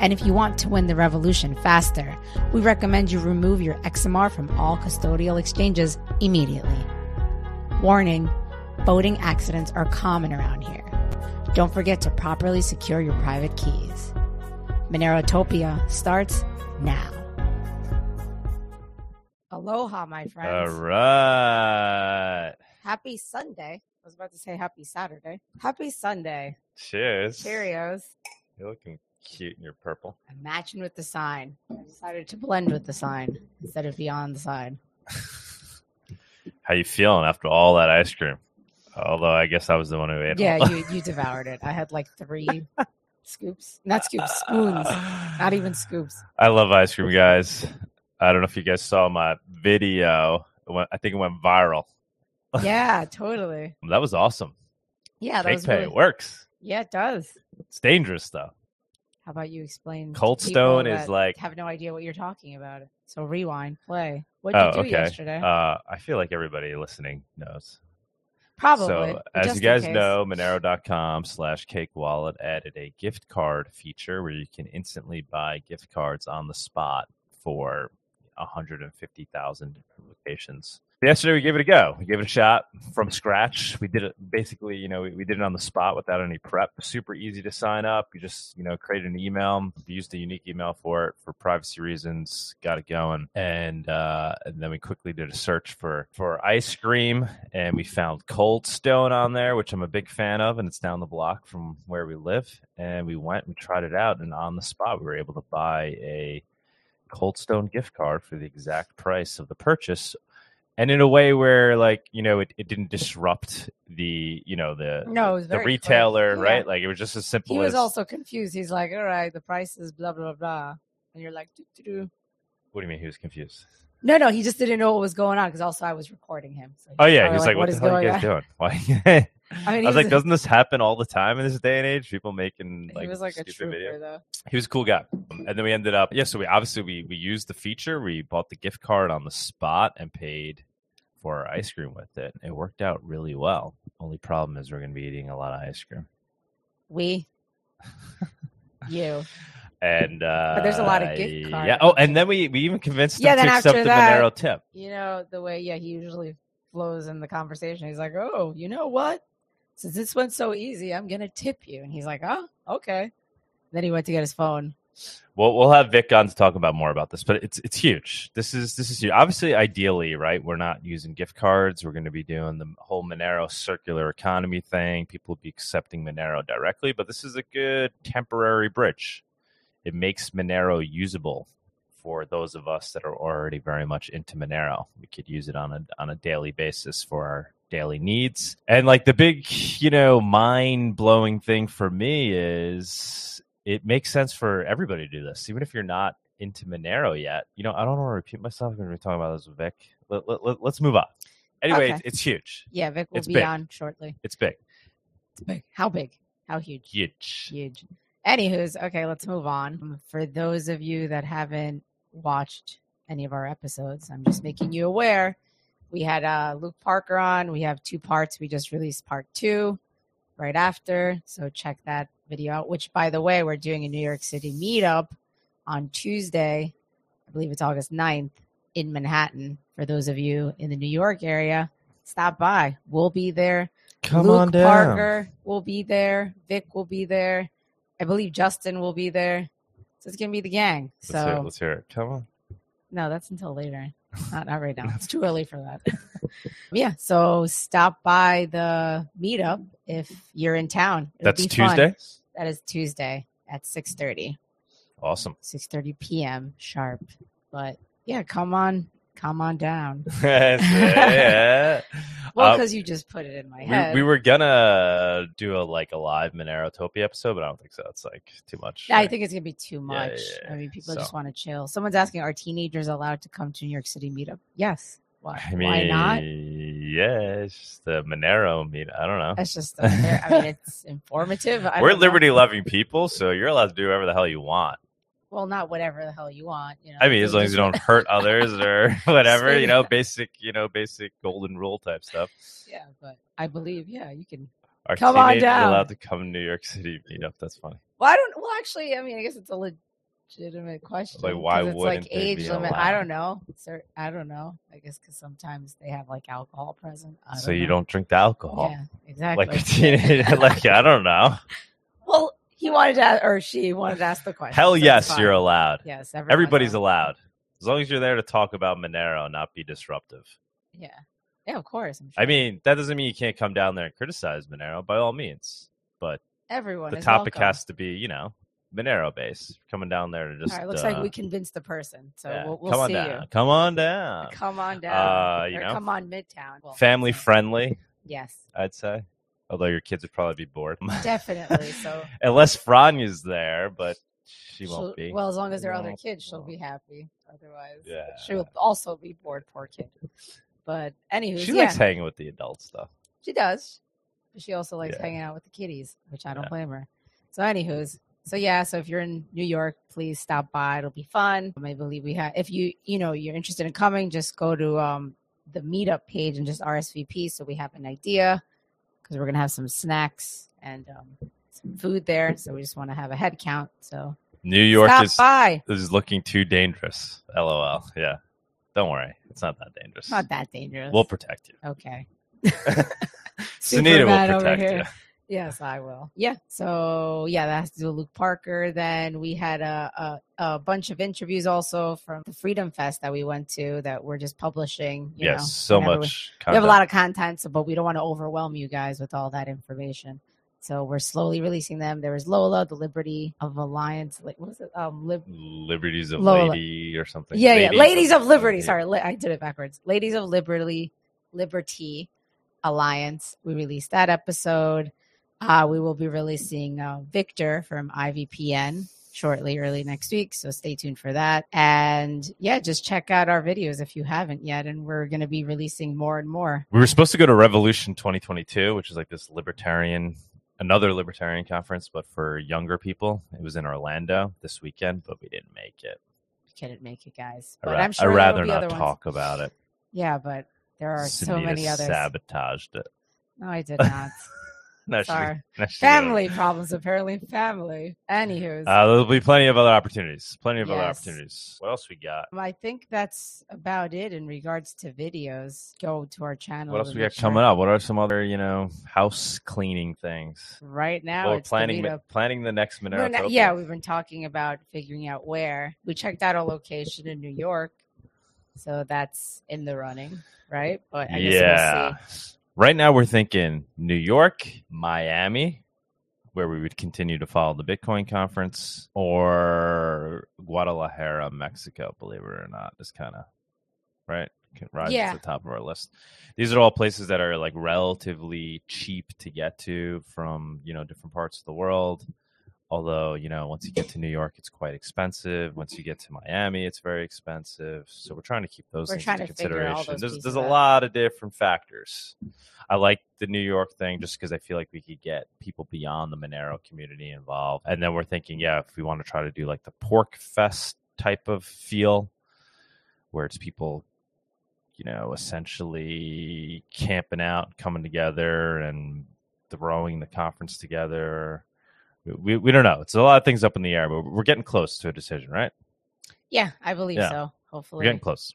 And if you want to win the revolution faster, we recommend you remove your XMR from all custodial exchanges immediately. Warning boating accidents are common around here. Don't forget to properly secure your private keys. Monerotopia starts now. Aloha, my All friends. right. Happy Sunday. I was about to say happy Saturday. Happy Sunday. Cheers. Cheerios. You're looking cute in your purple. I'm matching with the sign. I decided to blend with the sign instead of beyond the sign. How you feeling after all that ice cream? Although I guess I was the one who ate. Yeah, all. you, you devoured it. I had like three scoops. Not scoops, spoons. Not even scoops. I love ice cream, guys. I don't know if you guys saw my video. It went, I think it went viral. Yeah, totally. That was awesome. Yeah, that was pay really, it works. Yeah, it does. It's dangerous though. How about you explain? Cold Stone is like- have no idea what you're talking about. So rewind, play. What Oh, did you do okay. yesterday? Uh, I feel like everybody listening knows. Probably. So, as you guys case. know, Monero.com slash Cake Wallet added a gift card feature where you can instantly buy gift cards on the spot for 150,000 different locations. Yesterday, we gave it a go. We gave it a shot from scratch. We did it basically, you know, we, we did it on the spot without any prep. Super easy to sign up. You just, you know, created an email, used a unique email for it for privacy reasons, got it going. And, uh, and then we quickly did a search for, for ice cream and we found Cold Stone on there, which I'm a big fan of. And it's down the block from where we live. And we went, we tried it out. And on the spot, we were able to buy a Cold Stone gift card for the exact price of the purchase and in a way where like you know it, it didn't disrupt the you know the No, the retailer Yeah. right like it was just as simple He was as also confused. He's like, all right, the price is blah, blah, blah. And you're like, doo, doo, doo. what do you mean he was confused no, no, he just didn't know what was going on because also I was recording him. So oh yeah he's like, what, is the hell are you guys on?" doing why I mean, I was like, doesn't this happen all the time in this day and age? People making like he was like a stupid trooper, videos. though. He was a cool guy, and then we ended up yeah. So we obviously we we used the feature. We bought the gift card on the spot and paid for our ice cream with it. It worked out really well. Only problem is we're going to be eating a lot of ice cream. We, you. and uh, But there's a lot of gift card Yeah. Oh, and then we we even convinced him Yeah, to then accept the that- Monero tip. You know, the way, yeah, he usually flows in the conversation. He's like, oh, you know what? Since this went so easy, I'm to tip you. And he's like, oh, okay. Then he went to get his phone. Well, we'll have Vic on to talk about more about this, but it's it's huge. This is this is huge. Obviously, ideally, right? We're not using gift cards. We're going to be doing the whole Monero circular economy thing. People will be accepting Monero directly, but this is a good temporary bridge. It makes Monero usable for those of us that are already very much into Monero. We could use it on a on a daily basis for our daily needs. And like the big, you know, mind blowing thing for me is it makes sense for everybody to do this, even if you're not into Monero yet. You know, I don't want to repeat myself. I'm going to be talking about this with Vic. Let, let, let, us move on. Anyway, Okay. it's, it's huge. Yeah, Vic will It's be big. on shortly. It's big. It's big. How big? How huge? Huge. Huge. Anywho's, okay, let's move on. For those of you that haven't watched any of our episodes, I'm just making you aware. We had uh, Luke Parker on. We have two parts. We just released part two right after. So check that video out, which, by the way, we're doing a New York City meetup on Tuesday. I believe it's August 9th in Manhattan. For those of you in the New York area, stop by. We'll be there. Come Luke on down. Parker will be there. Vic will be there. I believe Justin will be there. So it's gonna be the gang. Let's, hear it. So let's hear it. Come on. no, that's until later. Not not right now. It's too early for that. yeah. So stop by the meetup if you're in town. It'll That's be fun. Tuesday. That is Tuesday at six thirty. Awesome. 6:30 p.m. sharp. But yeah, come on, come on down. yeah. Well, Uh, because you just put it in my we, head. we were gonna do a like a live Monero Monerotopia episode, but I don't think so. It's like too much. Yeah, I think it's gonna be too Yeah, much. yeah, I mean, people so- just want to chill. Someone's asking, are teenagers allowed to come to New York City meetup? Yes. Why? I mean, Why not? Yeah, it's just the Monero meet. I don't know. That's just. I mean, it's informative. We're liberty loving people, so you're allowed to do whatever the hell you want. Well, not whatever the hell you want. You know. I mean, as long as you don't hurt others or whatever, you know, basic, you know, basic golden rule type stuff. Yeah, but I believe, yeah, you can. Our Come on down. allowed to come to New York City meetup. That's funny. Well, I don't. Well, actually, I mean, I guess it's a legitimate question. Like, why wouldn't like age limit? I don't know. I don't know. I guess because sometimes they have like alcohol present. I So you don't drink the alcohol. Yeah, exactly. Like a teenager, like I don't know. well, he wanted to, ask, or she wanted to ask the question. Hell so yes, you're allowed. Yes, Everybody's allowed. As long as you're there to talk about Monero, not be disruptive. Yeah, yeah, of course. I'm I mean, that doesn't mean you can't come down there and criticize Monero by all means. But everyone. the topic welcome. has to be, you know, Monero base. Coming down there to just All right, looks uh, like we convinced the person. So yeah, we'll, we'll come on see down. you. Come on down. Come on down. Uh, you or know, come on Midtown. Well, Family friendly, Yes, I'd say. Although your kids would probably be bored. definitely. So Unless Franya's there, but she she'll- won't be. Well, as long as there are other kids, she'll be happy. Otherwise, Yeah. she'll also be bored. Poor kid. But anywho, she yeah, likes hanging with the adults, though. she does. She also likes Yeah. hanging out with the kiddies, which I don't Yeah. blame her. So, anywho's, so yeah, so if you're in New York, please stop by. It'll be fun. I believe we have. If you you know you're interested in coming, just go to um the meetup page and just RSVP so we have an idea because we're gonna have some snacks and um, some food there. So we just want to have a head count. So New York stop is by. is looking too dangerous. LOL. Yeah. Don't worry. It's not that dangerous. Not that dangerous. We'll protect you. okay. Sunita will protect you. Yes, I will. Yeah. So yeah, that has to do with Luke Parker. Then we had a, a a bunch of interviews also from the Freedom Fest that we went to that we're just publishing. You Yes, know, so whenever we- much. We have a lot of content, so but we don't want to overwhelm you guys with all that information. So we're slowly releasing them. There was Lola, the Liberty of Alliance. Like, what was it? Um, Lib- Liberties of Lola. Lady or something. yeah, yeah. Ladies of Liberty. yeah. Sorry, li- I did it backwards. Ladies of Liberty, Liberty Alliance. We released that episode. Uh, we will be releasing uh, Victor from IVPN shortly, early next week. So stay tuned for that. And yeah, just check out our videos if you haven't yet. And we're going to be releasing more and more. We were supposed to go to Revolution 2022, which is like this libertarian, another libertarian conference, but for younger people. It was in Orlando this weekend, but we didn't make it. We couldn't make it, guys. I But ra- I'm sure I'd rather be not other ones. talk about it. Yeah, but there are so many others. sabotaged it. No, I did not. No, Sorry. no, family problems, apparently. Family. Anywho's. Uh, there'll be plenty of other opportunities. Plenty of other opportunities. What else we got? I think that's about it in regards to videos. Go to our channel. What else we got coming up? What are some other, you know, house cleaning things? Right now, well, planning the planning the next Monero. yeah, we've been talking about figuring out where. We checked out a location in New York, so that's in the running, right? But I guess yeah. we'll see. Right now, we're thinking New York, Miami, where we would continue to follow the Bitcoin conference, or Guadalajara, Mexico. Believe it or not, is kind of right. Can rise Yeah. to the top of our list. These are all places that are like relatively cheap to get to from you know different parts of the world. Although you know, once you get to New York, it's quite expensive. Once you get to Miami, it's very expensive. So we're trying to keep those We're things into to consideration. There's there's a out. lot of different factors. I like the New York thing just because I feel like we could get people beyond the Monero community involved. And then we're thinking, yeah, if we want to try to do like the PorcFest type of feel, where it's people, you know, essentially camping out, coming together, and throwing the conference together. We, we don't know. It's a lot of things up in the air, but we're getting close to a decision, right? Yeah, I believe Yeah. so. We're Hopefully, getting close.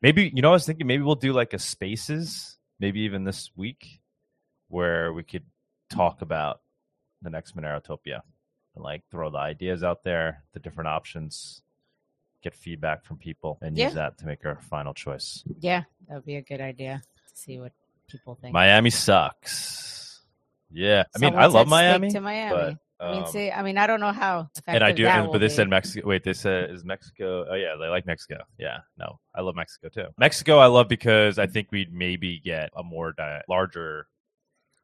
Maybe you know, I was thinking maybe we'll do like a spaces, maybe even this week, where we could talk about the next Monerotopia and like throw the ideas out there, the different options, get feedback from people, and Yeah. use that to make our final choice. yeah, that would be a good idea to see what people think. Miami sucks. Yeah, I mean, I love Miami, to Miami. I mean, Um, see, I mean, I don't know how. and I do, and, but they be. said Mexico. Wait, they said is Mexico? Oh yeah, they like Mexico. Yeah, no, I love Mexico too. Mexico, I love because I think we'd maybe get a more di- larger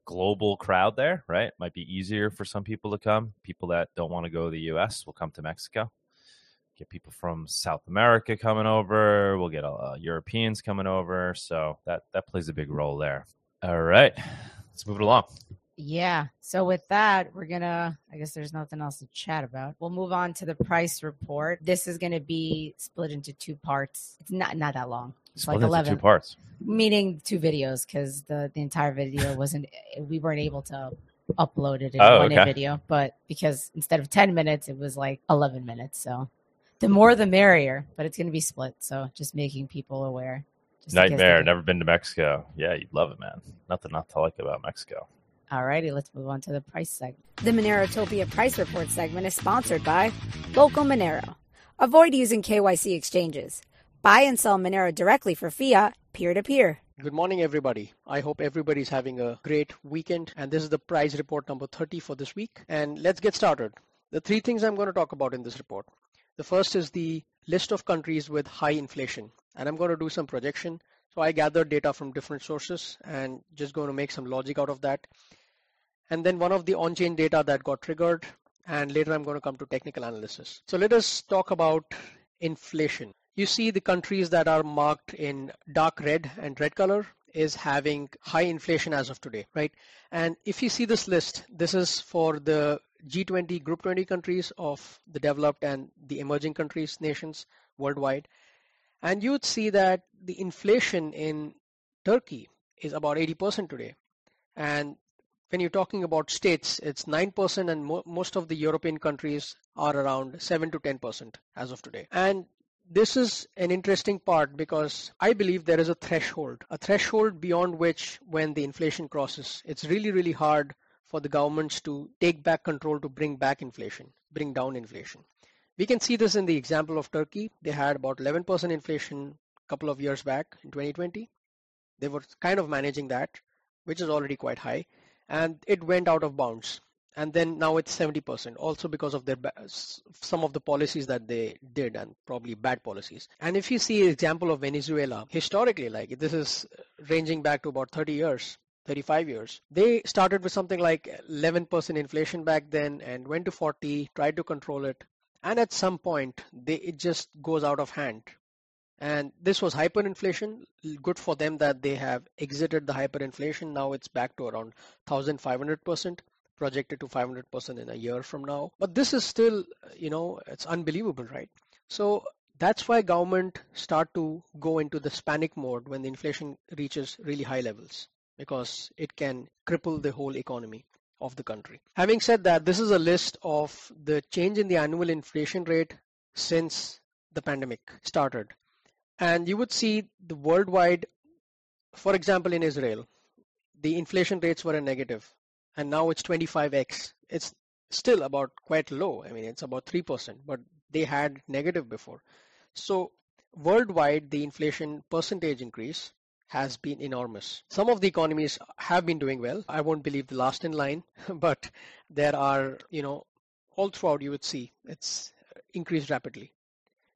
global crowd there. Right, might be easier for some people to come. People that don't want to go to the U.S. will come to Mexico. Get people from South America coming over. We'll get uh, Europeans coming over. So that that plays a big role there. All right, let's move it along. Yeah. So with that, we're gonna. I guess there's nothing else to chat about. We'll move on to the price report. This is gonna be split into two parts. It's not not that long. It's Split like into eleven, two parts. meaning two videos because the the entire video wasn't. Eh, we weren't able to upload it in Oh, one okay. video, but because instead of ten minutes, it was like eleven minutes. So the more the merrier. But it's gonna be split. So just making people aware. just in case they Nightmare. Never been to Mexico. Yeah, you'd love it, man. Nothing not to like about Mexico. Alrighty, let's move on to the price segment. The Monerotopia Price Report segment is sponsored by Local Monero. Avoid using KYC exchanges. Buy and sell Monero directly for fiat, peer to peer. Good morning, everybody. I hope everybody's having a great weekend. And this is the price report number 30 for this week. And let's get started. The three things I'm going to talk about in this report. The first is the list of countries with high inflation. And I'm going to do some projection. So I gathered data from different sources and just going to make some logic out of that. And then one of the on-chain data that got triggered. And later I'm going to come to technical analysis. So let us talk about inflation. You see the countries that are marked in dark red and red color is having high inflation as of today, right? And if you see this list, this is for the G20 Group 20 countries of the developed and the emerging countries, nations worldwide. And you would see that the inflation in Turkey is about 80% today. And when you're talking about states, it's 9%, and mo- most of the European countries are around 7 to 10% as of today. And this is an interesting part because I believe there is a threshold, a threshold beyond which, when the inflation crosses, it's really, really hard for the governments to take back control to bring back inflation, bring down inflation. We can see this in the example of Turkey. They had about 11% inflation a couple of years back in 2020. They were kind of managing that, which is already quite high, and it went out of bounds. And then now it's 70% also because of their some of the policies that they did and probably bad policies. And if you see example of venezuela historically like this is ranging back to about 30 years 35 years they started with something like 11% inflation back then and went to 40 tried to control it. And at some point they it just goes out of hand and this was hyperinflation good for them that they have exited the hyperinflation now it's back to around 1500% projected to 500% in a year from now. But this is still, you know, it's unbelievable, right? So that's why government start to go into this panic mode when the inflation reaches really high levels because it can cripple the whole economy of the country. Having said that, this is a list of the change in the annual inflation rate since the pandemic started. And you would see the worldwide, for example, in Israel, the inflation rates were a negative and now it's 25x. It's still about quite low. I mean, it's about 3%, but they had negative before. So worldwide, the inflation percentage increase has been enormous. Some of the economies have been doing well. I won't believe the last in line, but there are, you know, all throughout you would see it's increased rapidly.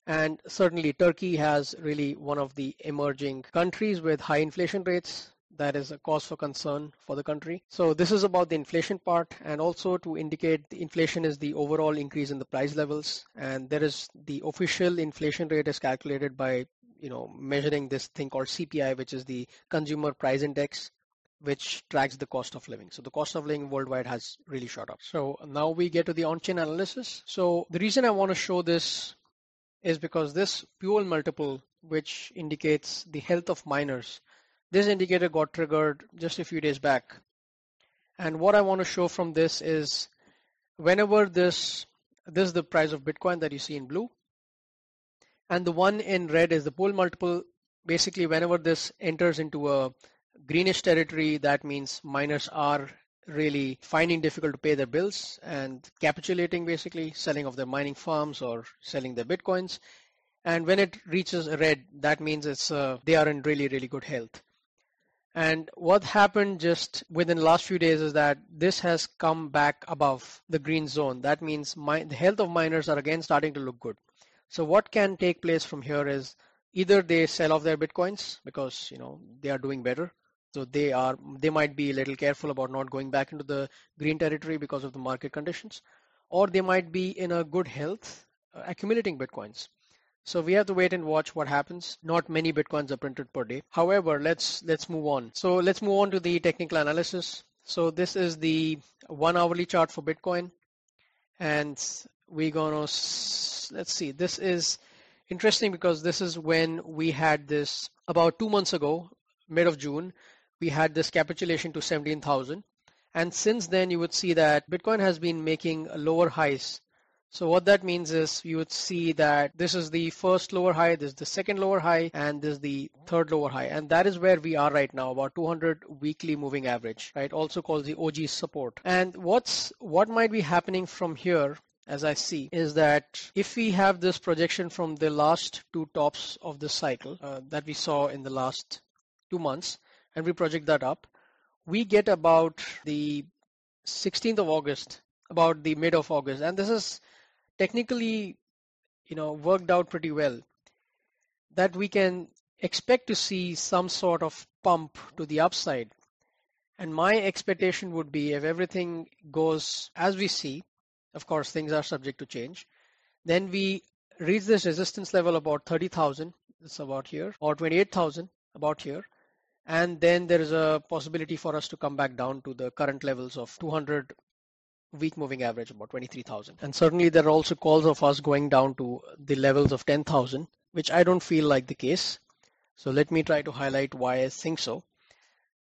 And certainly Turkey has really one of the emerging countries with high inflation rates that is a cause for concern for the country. So this is about the inflation part and also to indicate the inflation is the overall increase in the price levels and there is the official inflation rate is calculated by you know measuring this thing called CPI which is the consumer price index which tracks the cost of living. So the cost of living worldwide has really shot up. So now we get to the on-chain analysis. So the reason I want to show this is because this Puell multiple which indicates the health of miners this indicator got triggered just a few days back. And what I want to show from this is whenever this, this is the price of Bitcoin that you see in blue. And the one in red is the Puell multiple. Basically, whenever this enters into a greenish territory, that means miners are really finding difficult to pay their bills and capitulating basically, selling off their mining farms or selling their Bitcoins. And when it reaches red, that means it's uh, they are in really, really good health. And what happened just within the last few days is that this has come back above the green zone. That means my, the health of miners are again starting to look good. So what can take place from here is either they sell off their bitcoins because you know they are doing better. So they are they might be a little careful about not going back into the green territory because of the market conditions, or they might be in a good health uh, accumulating bitcoins. So we have to wait and watch what happens. Not many bitcoins are printed per day. However, let's let's move on. So let's move on to the technical analysis. So this is the one hourly chart for Bitcoin, and we're gonna let's see. This is interesting because this is when we had this about two months ago, mid of June, we had this capitulation to 17,000. And since then, you would see that Bitcoin has been making lower highs so what that means is you would see that this is the first lower high, this is the second lower high, and this is the third lower high. And that is where we are right now, about 200 weekly moving average, right? Also called the OG support. And what's what might be happening from here as I see is that if we have this projection from the last two tops of the cycle uh, that we saw in the last two months and we project that up, we get about the 16th of August, about the mid of August. And this is technically you know worked out pretty well that we can expect to see some sort of pump to the upside and my expectation would be if everything goes as we see of course things are subject to change then we reach this resistance level about 30,000 it's about here or 28,000 about here and then there is a possibility for us to come back down to the current levels of 200 week moving average about 23,000. And certainly there are also calls of us going down to the levels of 10,000, which I don't feel like the case. So let me try to highlight why I think so.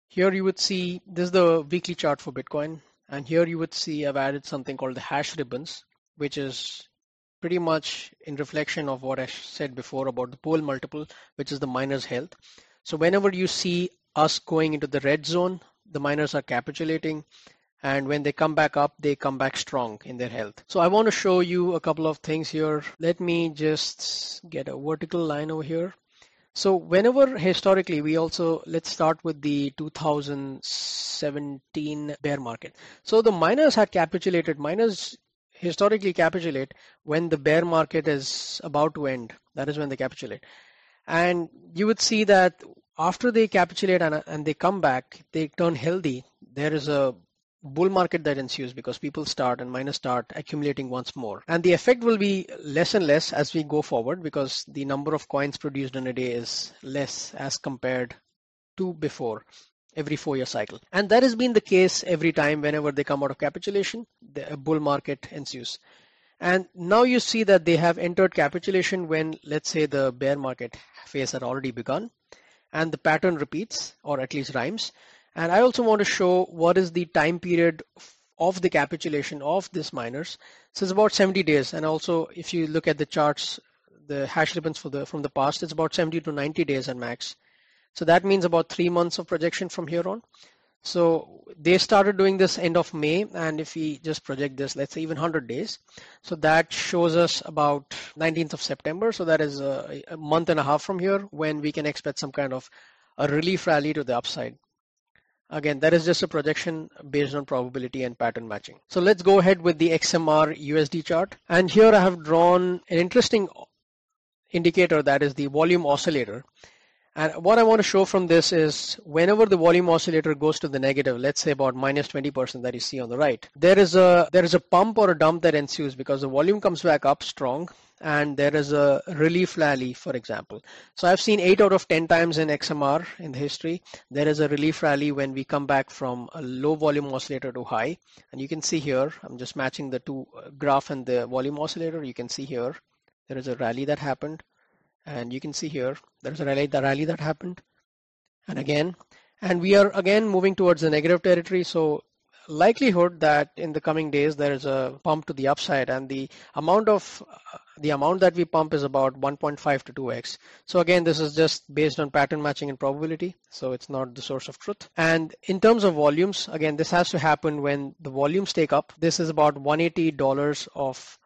Here you would see this is the weekly chart for Bitcoin. And here you would see I've added something called the hash ribbons, which is pretty much in reflection of what I said before about the Puell multiple, which is the miner's health. So whenever you see us going into the red zone, the miners are capitulating and when they come back up they come back strong in their health. So i want to show you a couple of things here. Let me just get a vertical line over here. So whenever historically we also let's start with the 2017 bear market. So the miners had capitulated miners historically capitulate when the bear market is about to end. That is when they capitulate and you would see that after they capitulate and, and they come back they turn healthy there is a bull market that ensues because people start and miners start accumulating once more. And the effect will be less and less as we go forward because the number of coins produced in a day is less as compared to before every four year cycle. And that has been the case every time whenever they come out of capitulation, the bull market ensues. And now you see that they have entered capitulation when, let's say, the bear market phase had already begun and the pattern repeats or at least rhymes and I also want to show what is the time period of the capitulation of these miners. So it's about 70 days. And also if you look at the charts, the hash ribbons for the from the past, it's about 70 to 90 days at max. So that means about three months of projection from here on. So they started doing this end of May, and if we just project this, let's say even 100 days, so that shows us about 19th of September. So that is a, a month and a half from here when we can expect some kind of a relief rally to the upside. Again, that is just a projection based on probability and pattern matching. So let's go ahead with the XMR USD chart. And here I have drawn an interesting indicator that is the volume oscillator. And what I want to show from this is whenever the volume oscillator goes to the negative, let's say about minus 20% that you see on the right, there is a there is a pump or a dump that ensues because the volume comes back up strong and there is a relief rally, for example. So I've seen 8 out of 10 times in XMR in the history, there is a relief rally when we come back from a low volume oscillator to high. And you can see here, I'm just matching the two uh, graph and the volume oscillator. You can see here, there is a rally that happened. And you can see here, there's a rally, the rally that happened. And again, and we are again moving towards the negative territory. So likelihood that in the coming days there is a pump to the upside and the amount of uh, the amount that we pump is about 1.5 to 2x so again this is just based on pattern matching and probability so it's not the source of truth and in terms of volumes again this has to happen when the volumes take up this is about 180 dollars of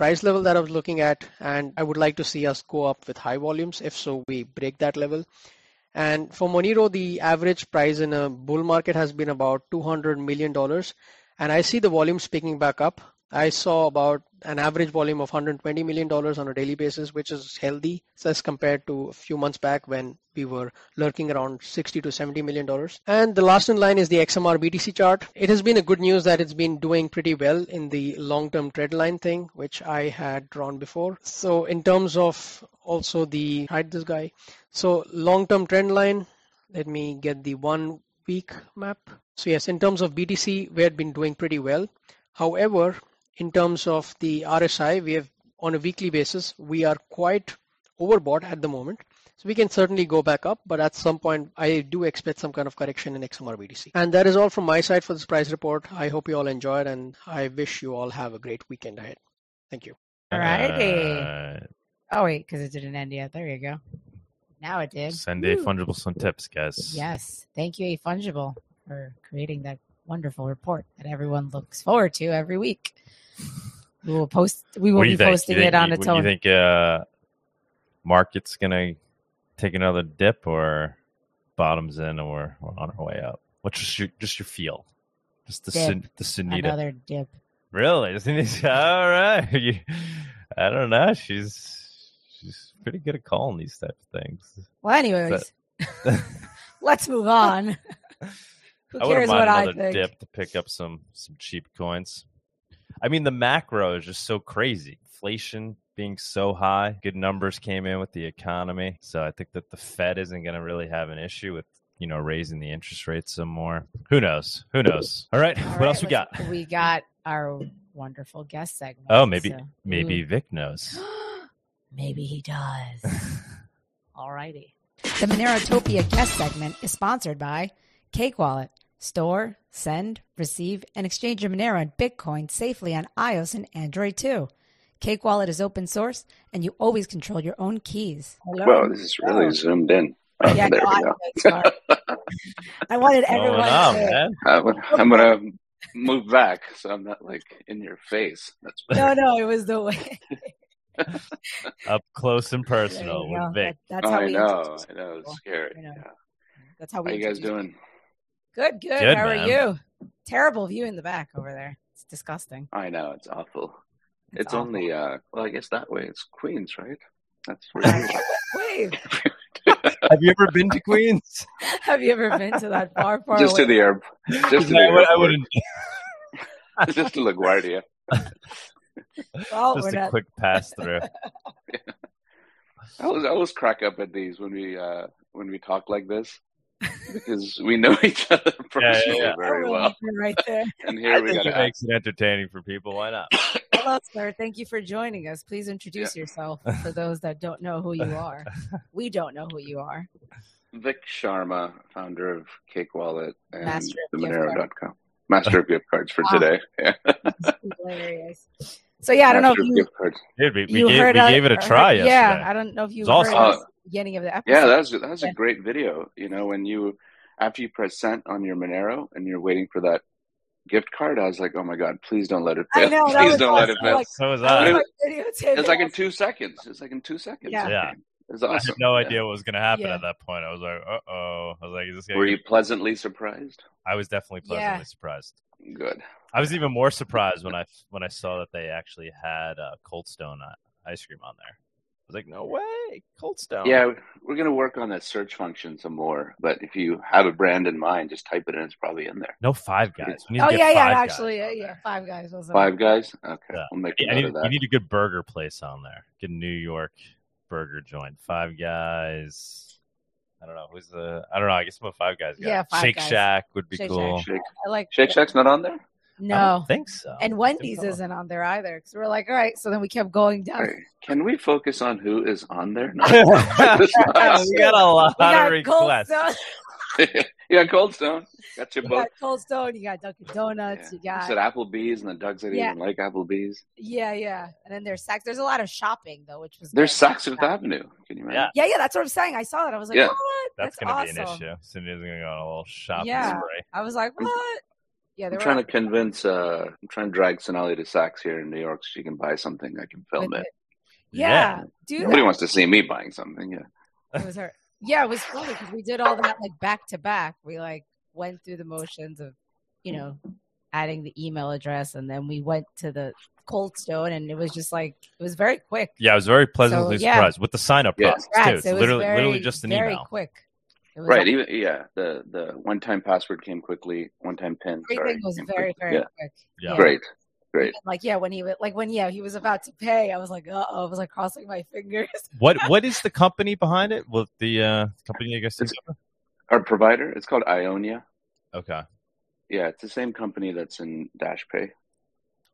price level that I was looking at and I would like to see us go up with high volumes if so we break that level And for Monero, the average price in a bull market has been about $200 million. And I see the volumes picking back up. I saw about an average volume of $120 million on a daily basis, which is healthy as compared to a few months back when we were lurking around 60 to 70 million dollars. And the last in line is the XMR BTC chart. It has been a good news that it's been doing pretty well in the long-term trend line thing, which I had drawn before. So in terms of also the hide this guy. So long-term trend line, let me get the one week map. So yes, in terms of BTC, we had been doing pretty well. However, in terms of the RSI, we have on a weekly basis, we are quite overbought at the moment. So we can certainly go back up, but at some point, I do expect some kind of correction in XMR BTC. And that is all from my side for this price report. I hope you all enjoyed, and I wish you all have a great weekend ahead. Thank you. All righty. Uh, Oh wait, because it didn't end yet. There you go. Now it did. send a fungible some tips, guys. Yes. Thank you, A Fungible, for creating that wonderful report that everyone looks forward to every week. We will post. We will be think? posting think, it on its you think uh, market's gonna take another dip or bottoms in or, we're on our way up? What's just your just your feel? Just the Dip. Sun, the Sunita. Another dip. Really? Isn't? All right. I don't know. She's she's pretty good at calling these type of things. Well, anyways, let's move on. Who I cares mind what I another think? dip to pick up some some cheap coins. I mean, the macro is just so crazy. Inflation being so high, good numbers came in with the economy, so I think that the Fed isn't going to really have an issue with you know raising the interest rates some more. Who knows? Who knows? All right, All what right, else we got? We got our wonderful guest segment. Oh, maybe so- maybe Ooh. Vic knows. maybe he does. All righty. The Monerotopia guest segment is sponsored by Cake Wallet. Store, send, receive, and exchange your Monero and Bitcoin safely on iOS and Android too. Cake Wallet is open source, and you always control your own keys. Hello. Wow, this is really zoomed in. Oh, yeah, there no, we go. I wanted everyone going on, to. man? I'm gonna, move back so I'm not like in your face. That's No, no, it was the way. Up close and personal with. Vic. That- that's oh, how I we know, I know, it's scary. Know. Yeah. That's how we. How you guys introduce doing? Good, good. Good, How man. are you? Terrible view in the back over there. It's disgusting. I know it's awful. It's It's, awful. only uh well, I guess that way it's Queens, right? That's where it Wait. Have you ever been to Queens? have you ever been to that far, far just to the air, just to the I, would, I airport, wouldn't. just to LaGuardia. well, Just a not. quick pass through. I always, I always crack up at these when we uh when we talk like this because we know each other personally yeah. very Oh, well, right there. and I here we think got it to makes it entertaining for people. Why not? Hello, sir. Thank you for joining us. Please introduce yourself for those that don't know who you are. We don't know who you are. Vic Sharma, founder of Cake Wallet and Master of gift cards. themonero.com. Master of gift cards for Wow. today. Yeah. Hilarious. So yeah, I don't know if you gift cards. Dude, we, we, you gave, heard we uh, gave it a try heard- yesterday. Yeah, I don't know if you It heard was at awesome. The beginning of the episode. Yeah, that was that was Yeah. a great video. You know, when you after you press sent on your Monero and you're waiting for that gift card, I was like, oh my god, please don't let it fail. know, please don't let it fail. Like, so was I I. was It like. It's like in two seconds. It's like in two seconds. Yeah. Yeah. It was I awesome. had no Yeah. idea what was going to happen Yeah. at that point. I was like, uh oh. I was like, is this gonna Were get- you pleasantly surprised? I was definitely pleasantly Yeah. surprised. Good. I was even more surprised when I when I saw that they actually had uh, Cold Stone uh, ice cream on there. I was like, no way, Cold Stone. Yeah, we're gonna work on that search function some more. But if you have a brand in mind, just type it in. It's probably in there. No Five Guys. We need to Oh yeah, yeah. Actually, yeah, yeah. Five guys was on. Five guys. Okay, Yeah. we'll make a I note need, of that. you need a good burger place on there. Good New York burger joint. Five Guys. I don't know who's the. I don't know. I guess I'm a Five Guys guy. Yeah, Five Shake Guys. Shack would be Shake cool. Shack. Shake, I like Shake Shack's not on there. I No, don't think so. and Wendy's isn't on there either. Because we're like, all right. So then we kept going down. All right. Can we focus on who is on there? No. we got a lot got of Cold requests. Stone. you got Cold Stone. Got your You book. got Cold Stone. You got Dunkin' Donuts. Yeah. You got You said Applebee's, and the Doug said he Yeah. didn't like Applebee's. yeah, yeah. And then there's Saks. There's a lot of shopping though, which was There's good. Saks Fifth Avenue. Can you imagine? Yeah. Yeah, yeah. That's what I'm saying. I saw that. I was like, Yeah. what? That's, That's, going to be an issue. Cindy's going to go on a little shopping Yeah. spree. I was like, what? Yeah, I'm they were trying to convince. Uh, I'm trying to drag Sonali to Saks here in New York so she can buy something. I can film it. it. Yeah, dude. Nobody wants to see me buying something. Yeah. It was her. Yeah, it was funny because we did all that like back to back. We like went through the motions of, you know, adding the email address, and then we went to the Cold Stone, and it was just like it was very quick. Yeah, I was very pleasantly So, yeah. surprised with the sign up Yeah. process too. It's It was literally very, literally just an email. very email. quick. It was Right. Even yeah, the the one time password came quickly. One time pin. Sorry, Everything was very, quickly. very yeah. quick. Yeah. Great. Great. And, like yeah, when he was like when yeah he was about to pay, I was like uh oh, I was like crossing my fingers. What what is the company behind it? Well, the uh, company I guess. It's- Our provider. It's called Ionia. Okay, Yeah, it's the same company that's in DashPay.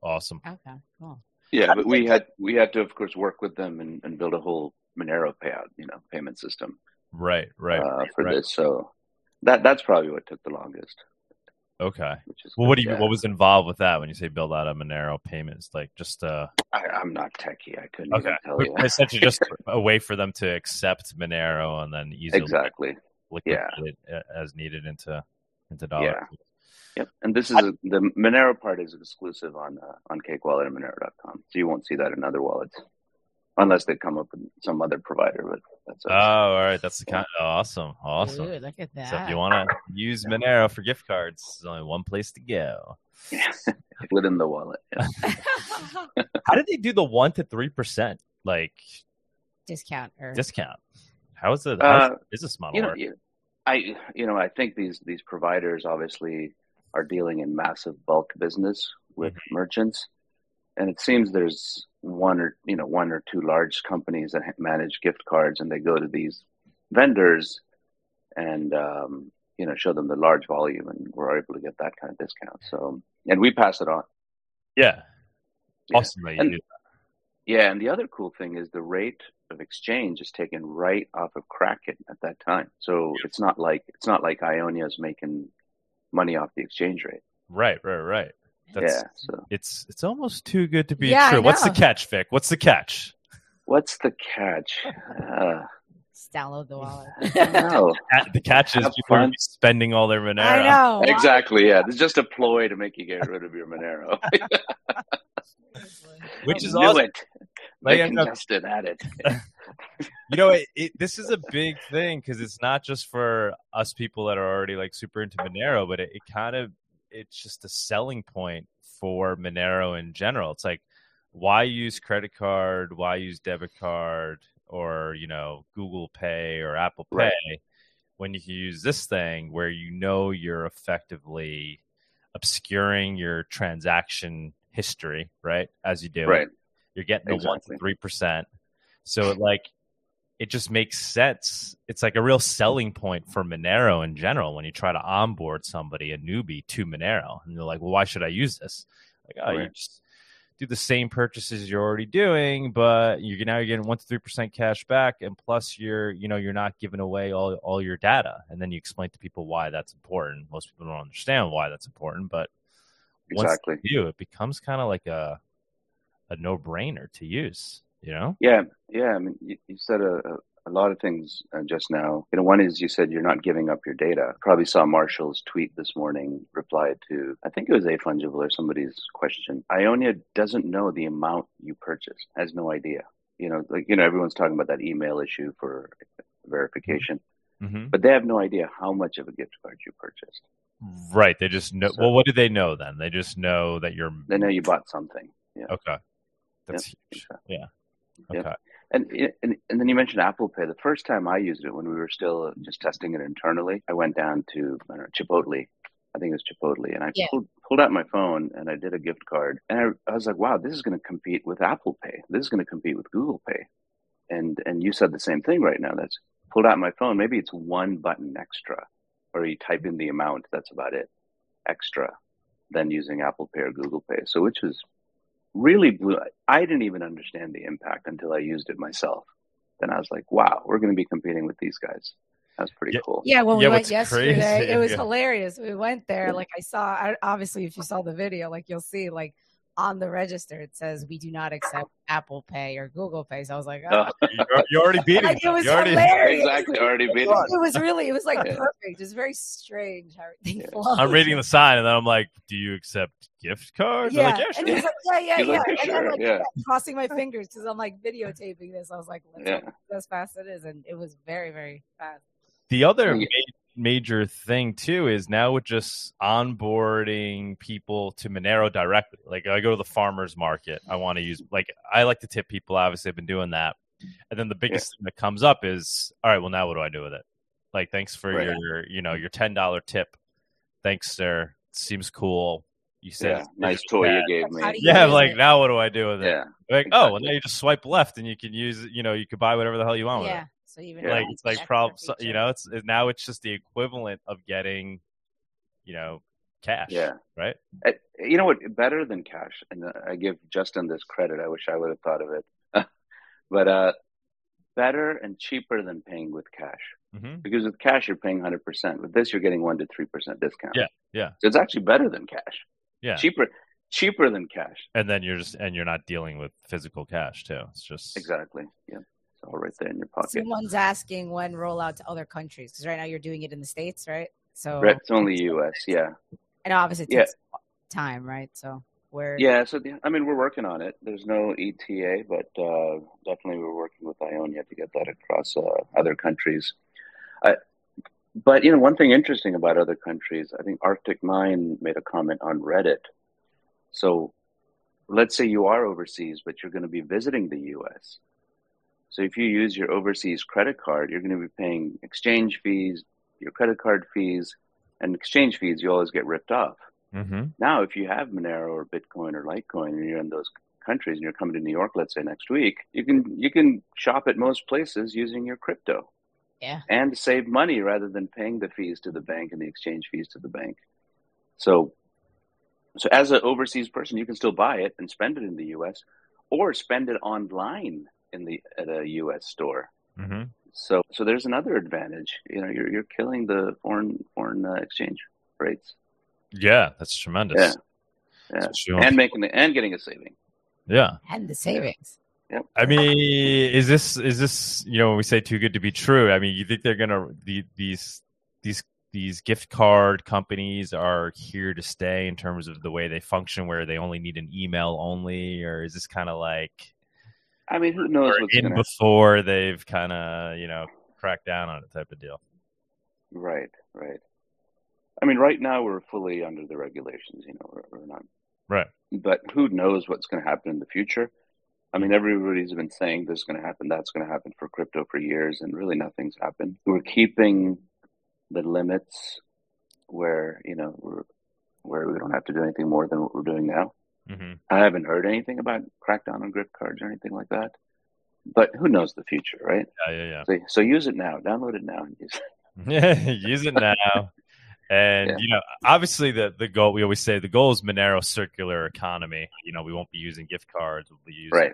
awesome. Okay, cool. Yeah, but we had we had to of course work with them and, and build a whole Monero payout, you know, payment system Right, right, uh, for right. this. So that that's probably what took the longest. Okay. Which is Well, what do you? yeah. What was involved with that when you say build out a Monero payments? Like just uh, I, I'm not techie. I couldn't okay, even tell you. essentially just a way for them to accept Monero and then easily exactly. liquidate Yeah. it uh, as needed into into dollars. Yeah. Yep. And this is a, the Monero part is exclusive on uh, on Cake Wallet and Monero.com, so you won't see that in other wallets unless they come up with some other provider. But that's Oh, all right. That's the kind. awesome, awesome. Dude, look at that. So if you want to use Monero for gift cards, there's only one place to go. split in the wallet. Yeah. How did they do the one to three percent like discount or discount? How is it? How Uh, the business model you know, you, I you know I think these these providers obviously are dealing in massive bulk business with merchants, and it seems there's one or you know one or two large companies that manage gift cards, and they go to these vendors and um, you know show them the large volume, and we're able to get that kind of discount. So and we pass it on. Yeah. Yeah. Awesome And- Yeah, and the other cool thing is the rate of exchange is taken right off of Kraken at that time. So it's not like it's not like Ionia's making money off the exchange rate. Right, right, right. That's yeah. So it's it's almost too good to be Yeah, true. What's the catch, Vic? What's the catch? what's the catch? Uh, Just download the wallet. no, The catch is Have people are spending all their Monero. I know. exactly. Yeah, this is just a ploy to make you get rid of your Monero. Which is Knew awesome. it. They They end up- congested at it. you know, it, it, this is a big thing because it's not just for us people that are already like super into Monero, but it, it kind of it's just a selling point for Monero in general. It's like why use credit card, why use debit card, or you know Google Pay or Apple Pay Right. when you can use this thing where you know you're effectively obscuring your transaction history, right? As you do, right. You're getting the one to Exactly. three percent. So it like it just makes sense. It's like a real selling point for Monero in general when you try to onboard somebody, a newbie to Monero. And they're like, Well, why should I use this? Like, oh, you just do the same purchases you're already doing, but you're now you're getting one to three percent cash back, and plus you're you know you're not giving away all all your data. And then you explain to people why that's important. Most people don't understand why that's important, but once Exactly. they do, it becomes kind of like a a no brainer to use. You know? Yeah, yeah. I mean, you, you said a, a, a lot of things uh, just now. You know, one is you said you're not giving up your data. Probably saw Marshall's tweet this morning, replied to I think it was a fungible or somebody's question. Ionia doesn't know the amount you purchased. Has no idea. You know, like you know, everyone's talking about that email issue for verification, Mm-hmm. but they have no idea how much of a gift card you purchased. Right. They just know. So- well, what do they know then? They just know that you're They know you bought something. Yeah. okay. That's huge. Yeah. Yeah. Okay. And, and and then you mentioned Apple Pay. The first time I used it when we were still just testing it internally, I went down to I don't know, Chipotle. I think it was Chipotle, and I Yeah. pulled, pulled out my phone and I did a gift card, and I, I was like, "Wow, this is going to compete with Apple Pay. This is going to compete with Google Pay." And and you said the same thing right now. That's pulled out my phone. Maybe it's one button extra, or you type in the amount. That's about it, extra, than using Apple Pay or Google Pay. So which was really blew. I didn't even understand the impact until I used it myself. Then I was like, wow, we're going to be competing with these guys. That's pretty Yeah. cool. Yeah, when we Yeah, went yesterday, crazy- it was yeah. hilarious. We went there, like I saw. I, obviously, if you saw the video, like you'll see, like on the register it says we do not accept Apple Pay or Google Pay. So I was like, oh. Oh, You, you already beat it. it was You already, hilarious. exactly. Already beat It it. was really, it was like Yeah. perfect. It was very strange how everything Yeah. flowed. I'm reading the sign, and then I'm like, "Do you accept gift cards?" They're Yeah. like, yeah, and he's like, yeah, yeah, yeah. like, and sure, I'm like, yeah. crossing my fingers because I'm like videotaping this. I was like, let's Yeah. as fast as it is, and it was very, very fast. The other Yeah. Ma- major thing too is now with just onboarding people to Monero directly. Like I go to the farmers market, I want to use like I like to tip people. Obviously, I've been doing that, and then the biggest thing that comes up is, all right, well now what do I do with it? Like thanks for Right. your you know your ten dollar tip. Thanks, sir. Seems cool. You said Yeah, nice digital toy you gave me. You Yeah, like it? now what do I do with it? Yeah, Like, oh, well exactly. now you just swipe left and you can use, you know, you could buy whatever the hell you want with it. Yeah. So even Yeah. like it's like extra prob so- you know it's it, now it's just the equivalent of getting you know cash Yeah. right Uh, You know what? Better than cash, and uh, I give Justin this credit. I wish I would have thought of it, but uh, better and cheaper than paying with cash. mm-hmm. Because with cash, you're paying 100%. With this, you're getting 1% to 3% discount. Yeah, yeah. So it's actually better than cash. yeah Cheaper cheaper than cash. and then you're just and you're not dealing with physical cash too it's just Exactly. Yeah. All right there in your pocket. Someone's asking when rollout to other countries because right now you're doing it in the states, right? So Right, It's only US. Yeah. and obviously it Yeah. time, right? So where Yeah. So, the, I mean, we're working on it. There's no ETA, but uh, definitely we're working with Ionia to get that across uh, other countries. I, but, you know, one thing interesting about other countries, I think Arctic Mine made a comment on Reddit. So let's say you are overseas, but you're going to be visiting the US. So if you use your overseas credit card, you're going to be paying exchange fees, your credit card fees, and exchange fees. You always get ripped off. mm-hmm. Now, if you have Monero or Bitcoin or Litecoin, and you're in those countries, and you're coming to New York, let's say next week, you can you can shop at most places using your crypto yeah. and save money rather than paying the fees to the bank and the exchange fees to the bank. So, so as an overseas person, you can still buy it and spend it in the U.S. or spend it online in the at a U.S. store. Mm-hmm. So, so there's another advantage. You know, you're you're killing the foreign foreign uh, exchange rates. yeah that's tremendous Yeah. Yeah. Especially and making the and getting a saving. yeah And the savings. Yep. i mean is this is this you know when we say too good to be true i mean you think they're gonna the, these these these gift card companies are here to stay in terms of the way they function where they only need an email only or is this kind of like I mean, who knows what's in before they've kind of you know cracked down on it type of deal. Right, right. I mean, right now we're fully under the regulations. You know, we're, we're not. Right. But who knows what's going to happen in the future? I mean, everybody's been saying this is going to happen, that's going to happen for crypto for years, and really nothing's happened. We're keeping the limits where you know we're where we don't have to do anything more than what we're doing now. Mm-hmm. I haven't heard anything about crackdown on gift cards or anything like that. But who knows the future, right? Yeah, yeah, So, so use it now. Download it now and use it. yeah. Use it now. And Yeah. you know, obviously, the the goal we always say the goal is Monero circular economy. You know, we won't be using gift cards. We'll be using Right.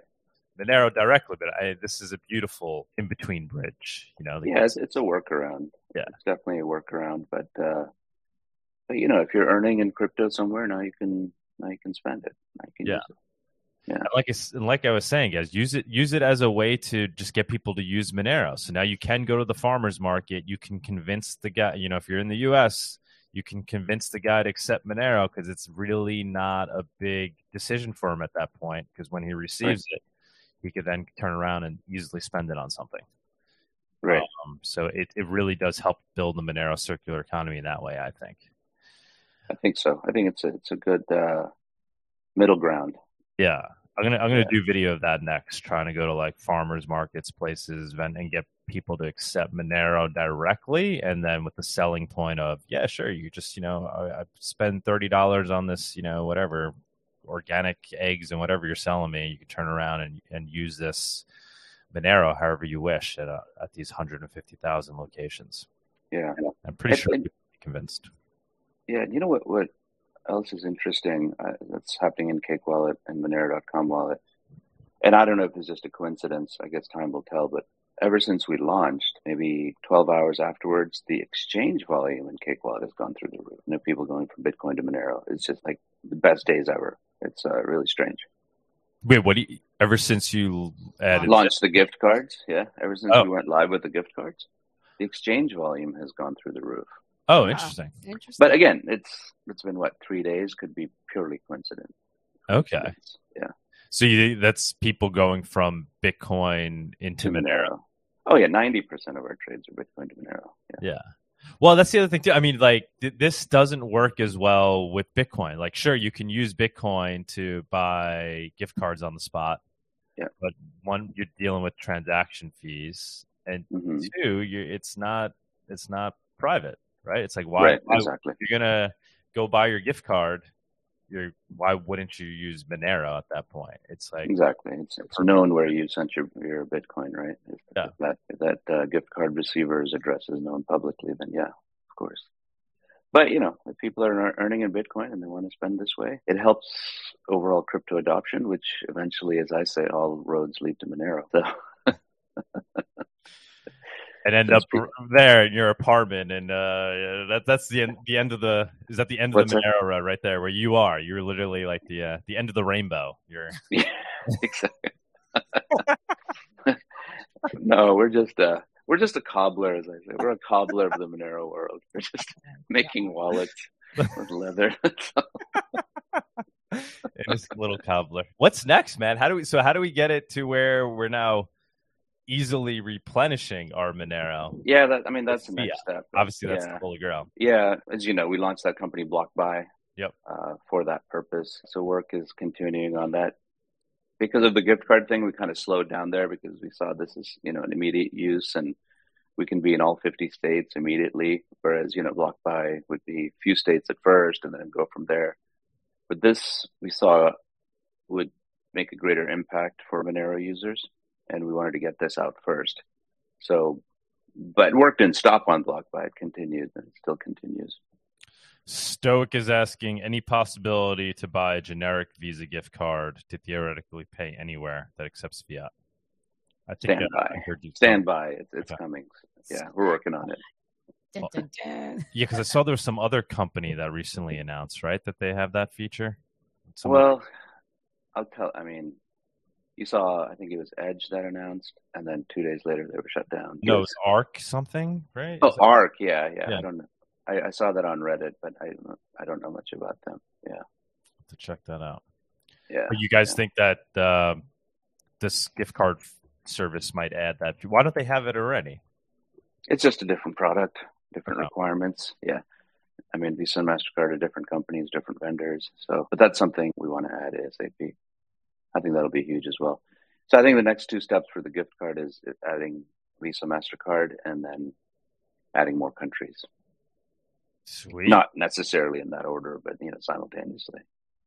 Monero directly. But I, this is a beautiful in between bridge. You know, the- Yeah, it's, it's a workaround. Yeah. it's definitely a workaround. But uh, but you know, if you're earning in crypto somewhere, now you can you can spend it. Can Yeah. use it. And like I, like I was saying, guys, use it use it as a way to just get people to use Monero. So now you can go to the farmers market. You can convince the guy. You know, if you're in the U.S., you can convince the guy to accept Monero because it's really not a big decision for him at that point. Because when he receives it, he could then turn around and easily spend it on something. Right. Um, so it, it really does help build the Monero circular economy in that way. I think. I think so. I think it's a it's a good uh, middle ground. Yeah, I'm gonna I'm gonna Yeah. do video of that next. Trying to go to like farmers markets, places, and, and get people to accept Monero directly, and then with the selling point of yeah, sure, you just you know I, I spend thirty dollars on this, you know whatever organic eggs and whatever you're selling me, you can turn around and and use this Monero however you wish at uh at these 150,000 locations. Yeah. I'm pretty And- sure and- people will be convinced. Yeah. You know what what else is interesting uh, that's happening in Cake Wallet and Monero.com wallet, and I don't know if it's just a coincidence. I guess time will tell. But ever since we launched, maybe 12 hours afterwards, the exchange volume in Cake Wallet has gone through the roof. You know, people going from Bitcoin to Monero. It's just like the best days ever. It's uh, really strange. Wait, what do you? Ever since you added Launched the gift cards, yeah. Ever since Oh. we went live with the gift cards, the exchange volume has gone through the roof. Oh, Wow. interesting. Interesting. But again, it's it's been what three days? Could be purely coincident. Okay, Yeah. so you, that's people going from Bitcoin into To Monero. Monero. Oh yeah, ninety percent of our trades are Bitcoin to Monero. Yeah. Yeah. Well, that's the other thing too. I mean, like th- this doesn't work as well with Bitcoin. Like, sure, you can use Bitcoin to buy gift cards on the spot. Yeah. But one, you're dealing with transaction fees, and hmm two, you it's not it's not private, right? It's like why, Right. Exactly. you're gonna go buy your gift card? You're why wouldn't you use Monero at that point? It's like Exactly. It's it's known where you sent your your Bitcoin, right? If, Yeah. if that if that uh, gift card receiver's address is known publicly, then yeah, of course. But you know, if people are earning in Bitcoin and they want to spend this way, it helps overall crypto adoption, which eventually, as I say, all roads lead to Monero. So and end up there in your apartment, and uh, that that's the end. The end of the is that the end of What's the? Monero road right there where you are. You're literally like the uh, the end of the rainbow. You're yeah, exactly. no, we're just uh we're just a cobbler, as I say. We're a cobbler of the Monero world. We're just making wallets with leather. it is a little cobbler. What's next, man? How do we? So how do we get it to where we're now easily replenishing our Monero? yeah, that I mean that's the Yeah. step. Obviously, that's yeah. the holy grail. Yeah, as you know, we launched that company BlockBuy. Yep. Uh, for that purpose, so work is continuing on that. Because of the gift card thing, we kind of slowed down there because we saw this is you know an immediate use and we can be in all 50 states immediately. Whereas you know BlockBuy would be few states at first and then go from there. But this we saw would make a greater impact for Monero users, and we wanted to get this out first. So, but work didn't stop on BlockBuy; it continued and it still continues. Stoic is asking any possibility to buy a generic Visa gift card to theoretically pay anywhere that accepts fiat. I think Stand by. I heard you Stand by. It's, it's Okay. coming. Yeah, we're working on it. Dun, dun, dun. Yeah, because I saw there was some other company that recently announced, right, that they have that feature. Some- Well, I'll tell. I mean, you saw. I think it was Edge that announced, and then two days later they were shut down. no, Yes. it's Arc something, right? Oh, that- Arc. Yeah, yeah, Yeah. I don't know. I, I saw that on Reddit, but I don't know, I don't know much about them. Yeah, to check that out. yeah. But you guys yeah. think that uh, this gift card service might add that? Why don't they have it already? It's just a different product, different Oh. requirements. Yeah. I mean, Visa and MasterCard are different companies, different vendors. So, but that's something we want to add ASAP. I think that'll be huge as well. So I think the next two steps for the gift card is adding Visa, MasterCard, and then adding more countries. Sweet. Not necessarily in that order, but, you know, simultaneously.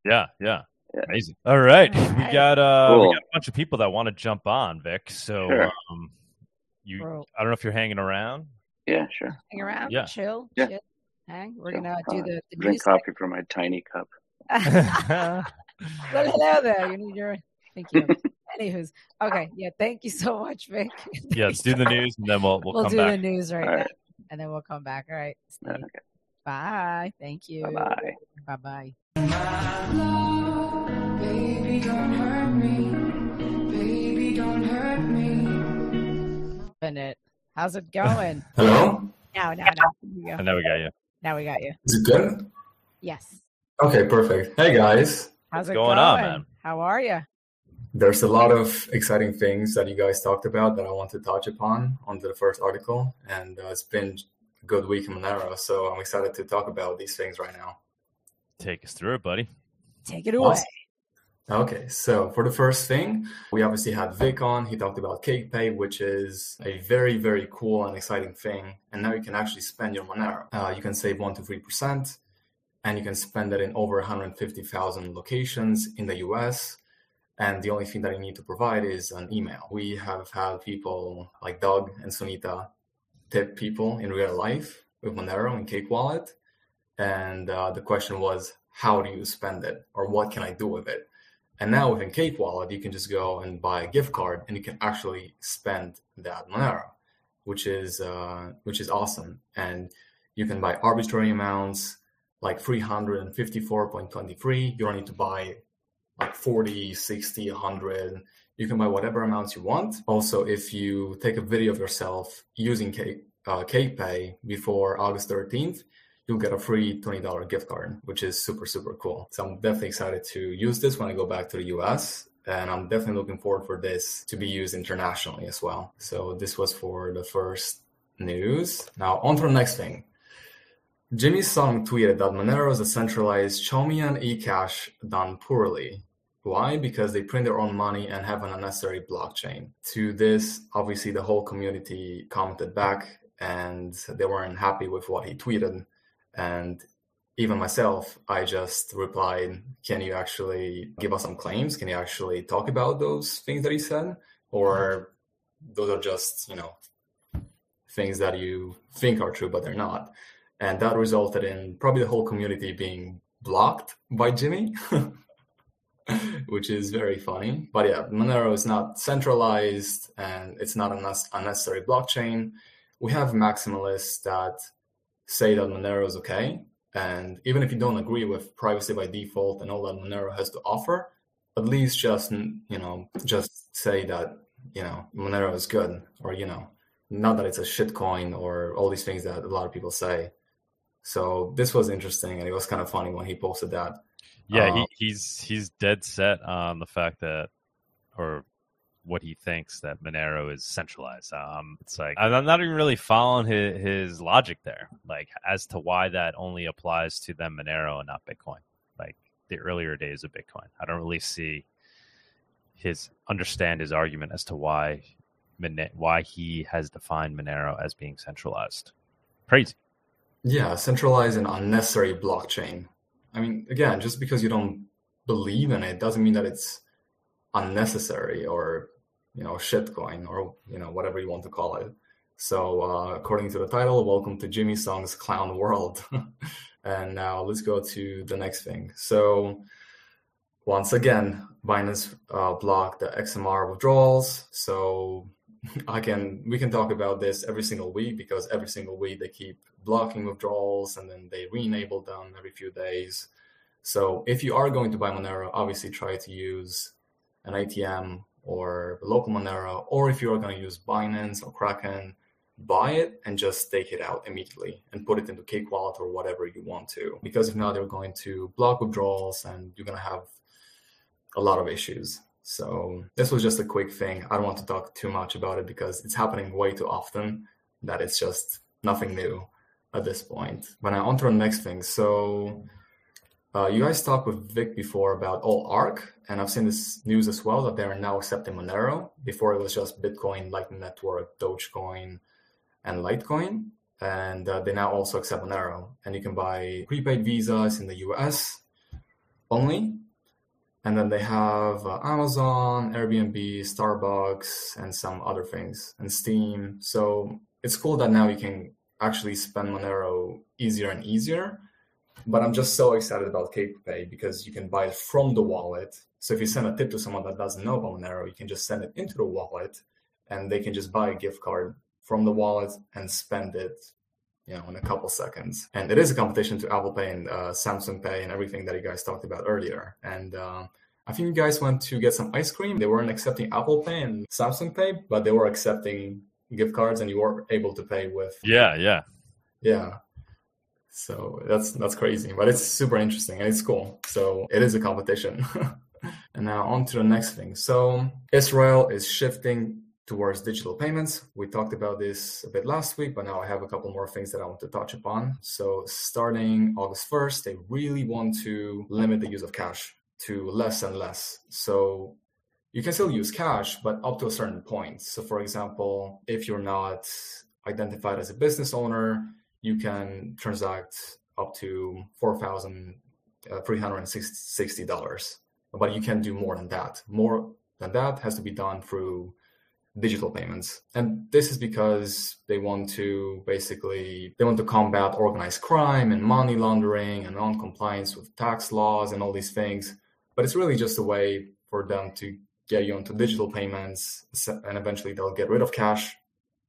Yeah, yeah. Yeah. Amazing. All right. We got uh we got a bunch of people that want to jump on, Vic. So Sure. um you Bro, I don't know if you're hanging around. Yeah, sure. hang around, Yeah. chill, Yeah. chill, hang. We're So, gonna do the, the Drink news. coffee from my tiny cup. well, hello there. You need your thank you. Anywho's okay. Yeah, thank you so much, Vic. yeah, let's do the news and then we'll we'll, We'll, come do back. the news right All now, and then we'll come back. All right. Stay. Okay. Bye. Thank you. Bye bye. Bye. Bye. Baby, don't hurt me. Baby, don't hurt me. How's it going? Hello? now, now, now. Here we go. And now we got you. Now we got you. Is it good? Yes. Okay, perfect. Hey guys. How's it going going? on, man? How are you? There's a lot of exciting things that you guys talked about that I want to touch upon on the first article. And uh, it's been a good week in Monero, so I'm excited to talk about these things right now. Take us through it, buddy. Take it away. Awesome. Okay, so for the first thing, we obviously had Vic on. He talked about CakePay, which is a very, very cool and exciting thing. And now you can actually spend your Monero. Uh, you can save 1 to 3%, and you can spend it in over 150,000 locations in the US. And the only thing that you need to provide is an email. We have had people like Doug and Sunita tip people in real life with Monero and Cake Wallet. And uh, the question was, how do you spend it? Or what can I do with it? And now within Cake Wallet, you can just go and buy a gift card, and you can actually spend that Monero, which is uh, which is awesome. And you can buy arbitrary amounts like 354.23. You don't need to buy like 40, 60, 100. You can buy whatever amounts you want. Also, if you take a video of yourself using Cake, uh, Pay before August 13th, you'll get a free $20 gift card, which is super, super cool. So I'm definitely excited to use this when I go back to the US. And I'm definitely looking forward for this to be used internationally as well. So this was for the first news. Now on to the next thing. Jimmy Song tweeted that Monero is a centralized Chaumian eCash done poorly. Why? Because they print their own money and have an unnecessary blockchain. To this, obviously, the whole community commented back and they weren't happy with what he tweeted. And even myself, I just replied, Can you actually give us some claims? Can you actually talk about those things that he said? Or those are just, you know, things that you think are true, but they're not. And that resulted in probably the whole community being blocked by Jimmy, which is very funny. But yeah, Monero is not centralized and it's not a unnecessary blockchain. We have maximalists that say that Monero is okay. And even if you don't agree with privacy by default and all that Monero has to offer, at least just you know just say that you know Monero is good, or you know not that it's a shitcoin or all these things that a lot of people say. So this was interesting, and it was kind of funny when he posted that. Yeah, um, he, he's he's dead set on the fact that, or what he thinks that Monero is centralized. Um, it's like I'm not even really following his, his logic there, like as to why that only applies to them Monero and not Bitcoin, like the earlier days of Bitcoin. I don't really see his understand his argument as to why why he has defined Monero as being centralized. Crazy. Yeah, centralized and unnecessary blockchain. I mean, again, just because you don't believe in it doesn't mean that it's unnecessary or you know shitcoin or you know whatever you want to call it. So uh, according to the title, welcome to Jimmy Song's clown world. and now let's go to the next thing. So once again, Binance uh, blocked the XMR withdrawals. So I can we can talk about this every single week because every single week they keep blocking withdrawals and then they re-enable them every few days. So if you are going to buy Monero, obviously try to use an ATM or local Monero, or if you're going to use Binance or Kraken, buy it and just take it out immediately and put it into Cake Wallet or whatever you want to. Because if not, they're going to block withdrawals and you're going to have a lot of issues. So this was just a quick thing. I don't want to talk too much about it because it's happening way too often that it's just nothing new at this point. But now on to the next thing. So uh, you guys talked with Vic before about all Arc, and I've seen this news as well that they are now accepting Monero. Before it was just Bitcoin, Lightning Network, Dogecoin, and Litecoin, and uh, they now also accept Monero. And you can buy prepaid visas in the US only, and then they have uh, Amazon, Airbnb, Starbucks, and some other things, and Steam. So it's cool that now you can actually spend Monero easier and easier. But I'm just so excited about CakePay because you can buy it from the wallet. So if you send a tip to someone that doesn't know about Monero, you can just send it into the wallet, and they can just buy a gift card from the wallet and spend it you know, in a couple seconds. And it is a competition to Apple Pay and uh, Samsung Pay and everything that you guys talked about earlier. And uh, I think you guys went to get some ice cream. They weren't accepting Apple Pay and Samsung Pay, but they were accepting gift cards, and you were able to pay with. Yeah, yeah, yeah. So that's that's crazy, but it's super interesting and it's cool. So it is a competition. and now on to the next thing. So Israel is shifting towards digital payments. We talked about this a bit last week, but now I have a couple more things that I want to touch upon. So, starting August 1st, they really want to limit the use of cash to less and less. So, you can still use cash, but up to a certain point. So, for example, if you're not identified as a business owner, you can transact up to $4,360, uh, but you can do more than that. More than that has to be done through digital payments. And this is because they want to basically they want to combat organized crime and money laundering and non-compliance with tax laws and all these things. But it's really just a way for them to get you onto digital payments and eventually they'll get rid of cash.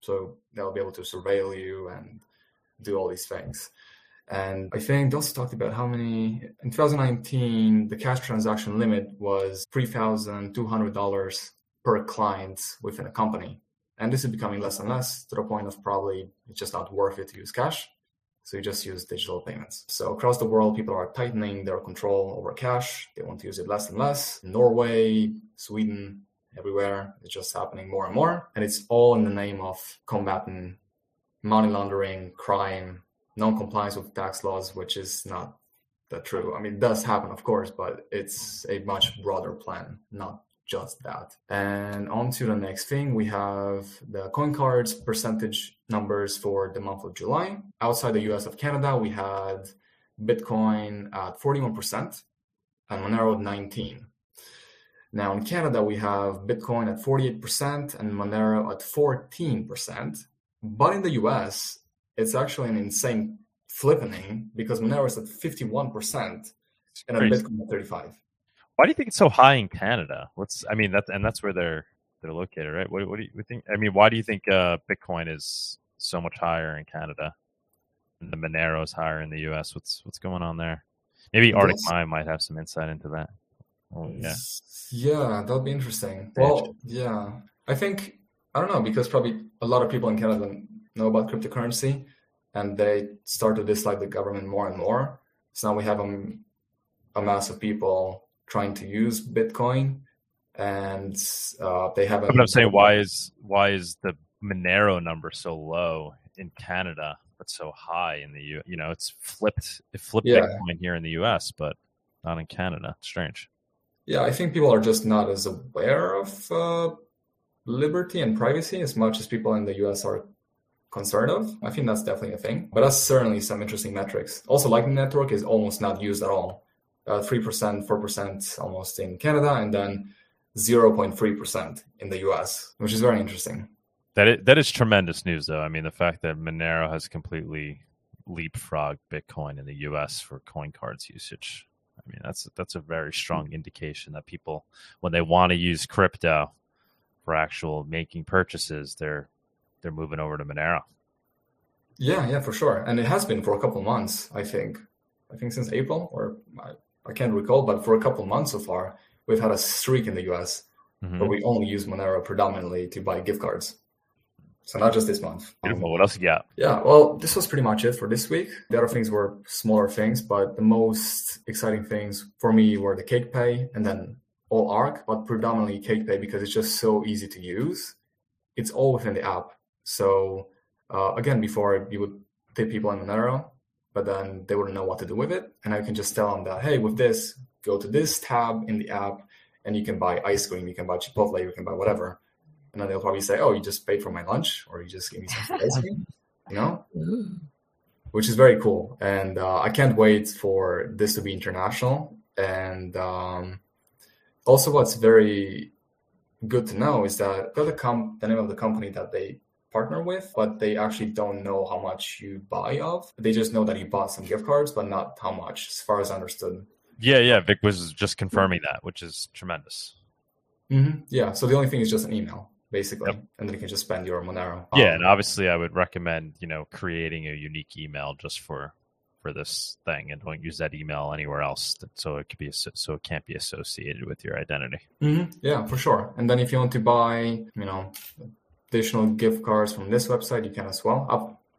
So they'll be able to surveil you and do all these things. And I think they also talked about how many in 2019 the cash transaction limit was three thousand two hundred dollars per client within a company. And this is becoming less and less to the point of probably it's just not worth it to use cash. So you just use digital payments. So across the world, people are tightening their control over cash. They want to use it less and less. Norway, Sweden, everywhere. It's just happening more and more. And it's all in the name of combating money laundering, crime, non-compliance with tax laws, which is not that true. I mean, it does happen, of course, but it's a much broader plan, not just that. And on to the next thing, we have the CoinCards percentage numbers for the month of July. Outside the US of Canada, we had Bitcoin at 41% and Monero at 19. Now in Canada, we have Bitcoin at 48% and Monero at 14%. But in the US, it's actually an insane flippening because Monero is at 51% and. Bitcoin at 35. Why do you think it's so high in Canada? What's I mean that's and that's where they're they're located, right? What, what do you think? I mean, why do you think uh, Bitcoin is so much higher in Canada and the Monero is higher in the U.S.? What's what's going on there? Maybe Arctic. Mind might have some insight into that. Oh, yeah, Yeah, that'll be interesting. Well, yeah. I think I don't know because probably a lot of people in Canada know about cryptocurrency and they start to dislike the government more and more. So now we have a, a mass of people trying to use Bitcoin and uh, they haven't. but I'm saying why is why is the Monero number so low in Canada but so high in the U? You know, it's flipped. It flipped Yeah. Bitcoin here in the U.S., but not in Canada. Strange. Yeah, I think people are just not as aware of uh, liberty and privacy as much as people in the US are concerned of. I think that's definitely a thing. But that's certainly some interesting metrics. Also, Lightning Network is almost not used at all. Uh, 3%, 4% almost in Canada, and then 0.3% in the US, which is very interesting. That is, that is tremendous news, though. I mean, the fact that Monero has completely leapfrogged Bitcoin in the U.S. for CoinCards usage. I mean, that's that's a very strong indication that people, when they want to use crypto for actual making purchases, they're they're moving over to Monero. Yeah, yeah, for sure. And it has been for a couple months, I think. I think since April, or I, can't recall, but for a couple months so far, we've had a streak in the US Mhm. where we only use Monero predominantly to buy gift cards. So not just this month. Um, Beautiful. What else you got? yeah, well, this was pretty much it for this week. The other things were smaller things, but the most exciting things for me were the Cake Pay and then all ARC, but predominantly Cake Pay because it's just so easy to use. It's all within the app. So uh, again, before you would tip people in Monero, but then they wouldn't know what to do with it. And I can just tell them that, hey, with this, go to this tab in the app and you can buy ice cream, you can buy Chipotle, you can buy whatever. And then they'll probably say, oh, you just paid for my lunch or you just gave me some ice cream, you know? which is very cool. And uh, I can't wait for this to be international. And um, also, what's very good to know is that the, com- the name of the company that they partner with, but they actually don't know how much you buy of. They just know that you bought some gift cards, but not how much, as far as I understood. Yeah, yeah. Vic was just confirming that, which is tremendous. hmm Yeah. So the only thing is just an email, basically, Yep. and then you can just spend your Monero. Yeah, Um, and obviously, I would recommend you know creating a unique email just for for this thing, and don't use that email anywhere else, that- so it could be so it can't be associated with your identity. Mhm. Yeah, for sure. And then if you want to buy, you know, additional gift cards from this website, you can as well.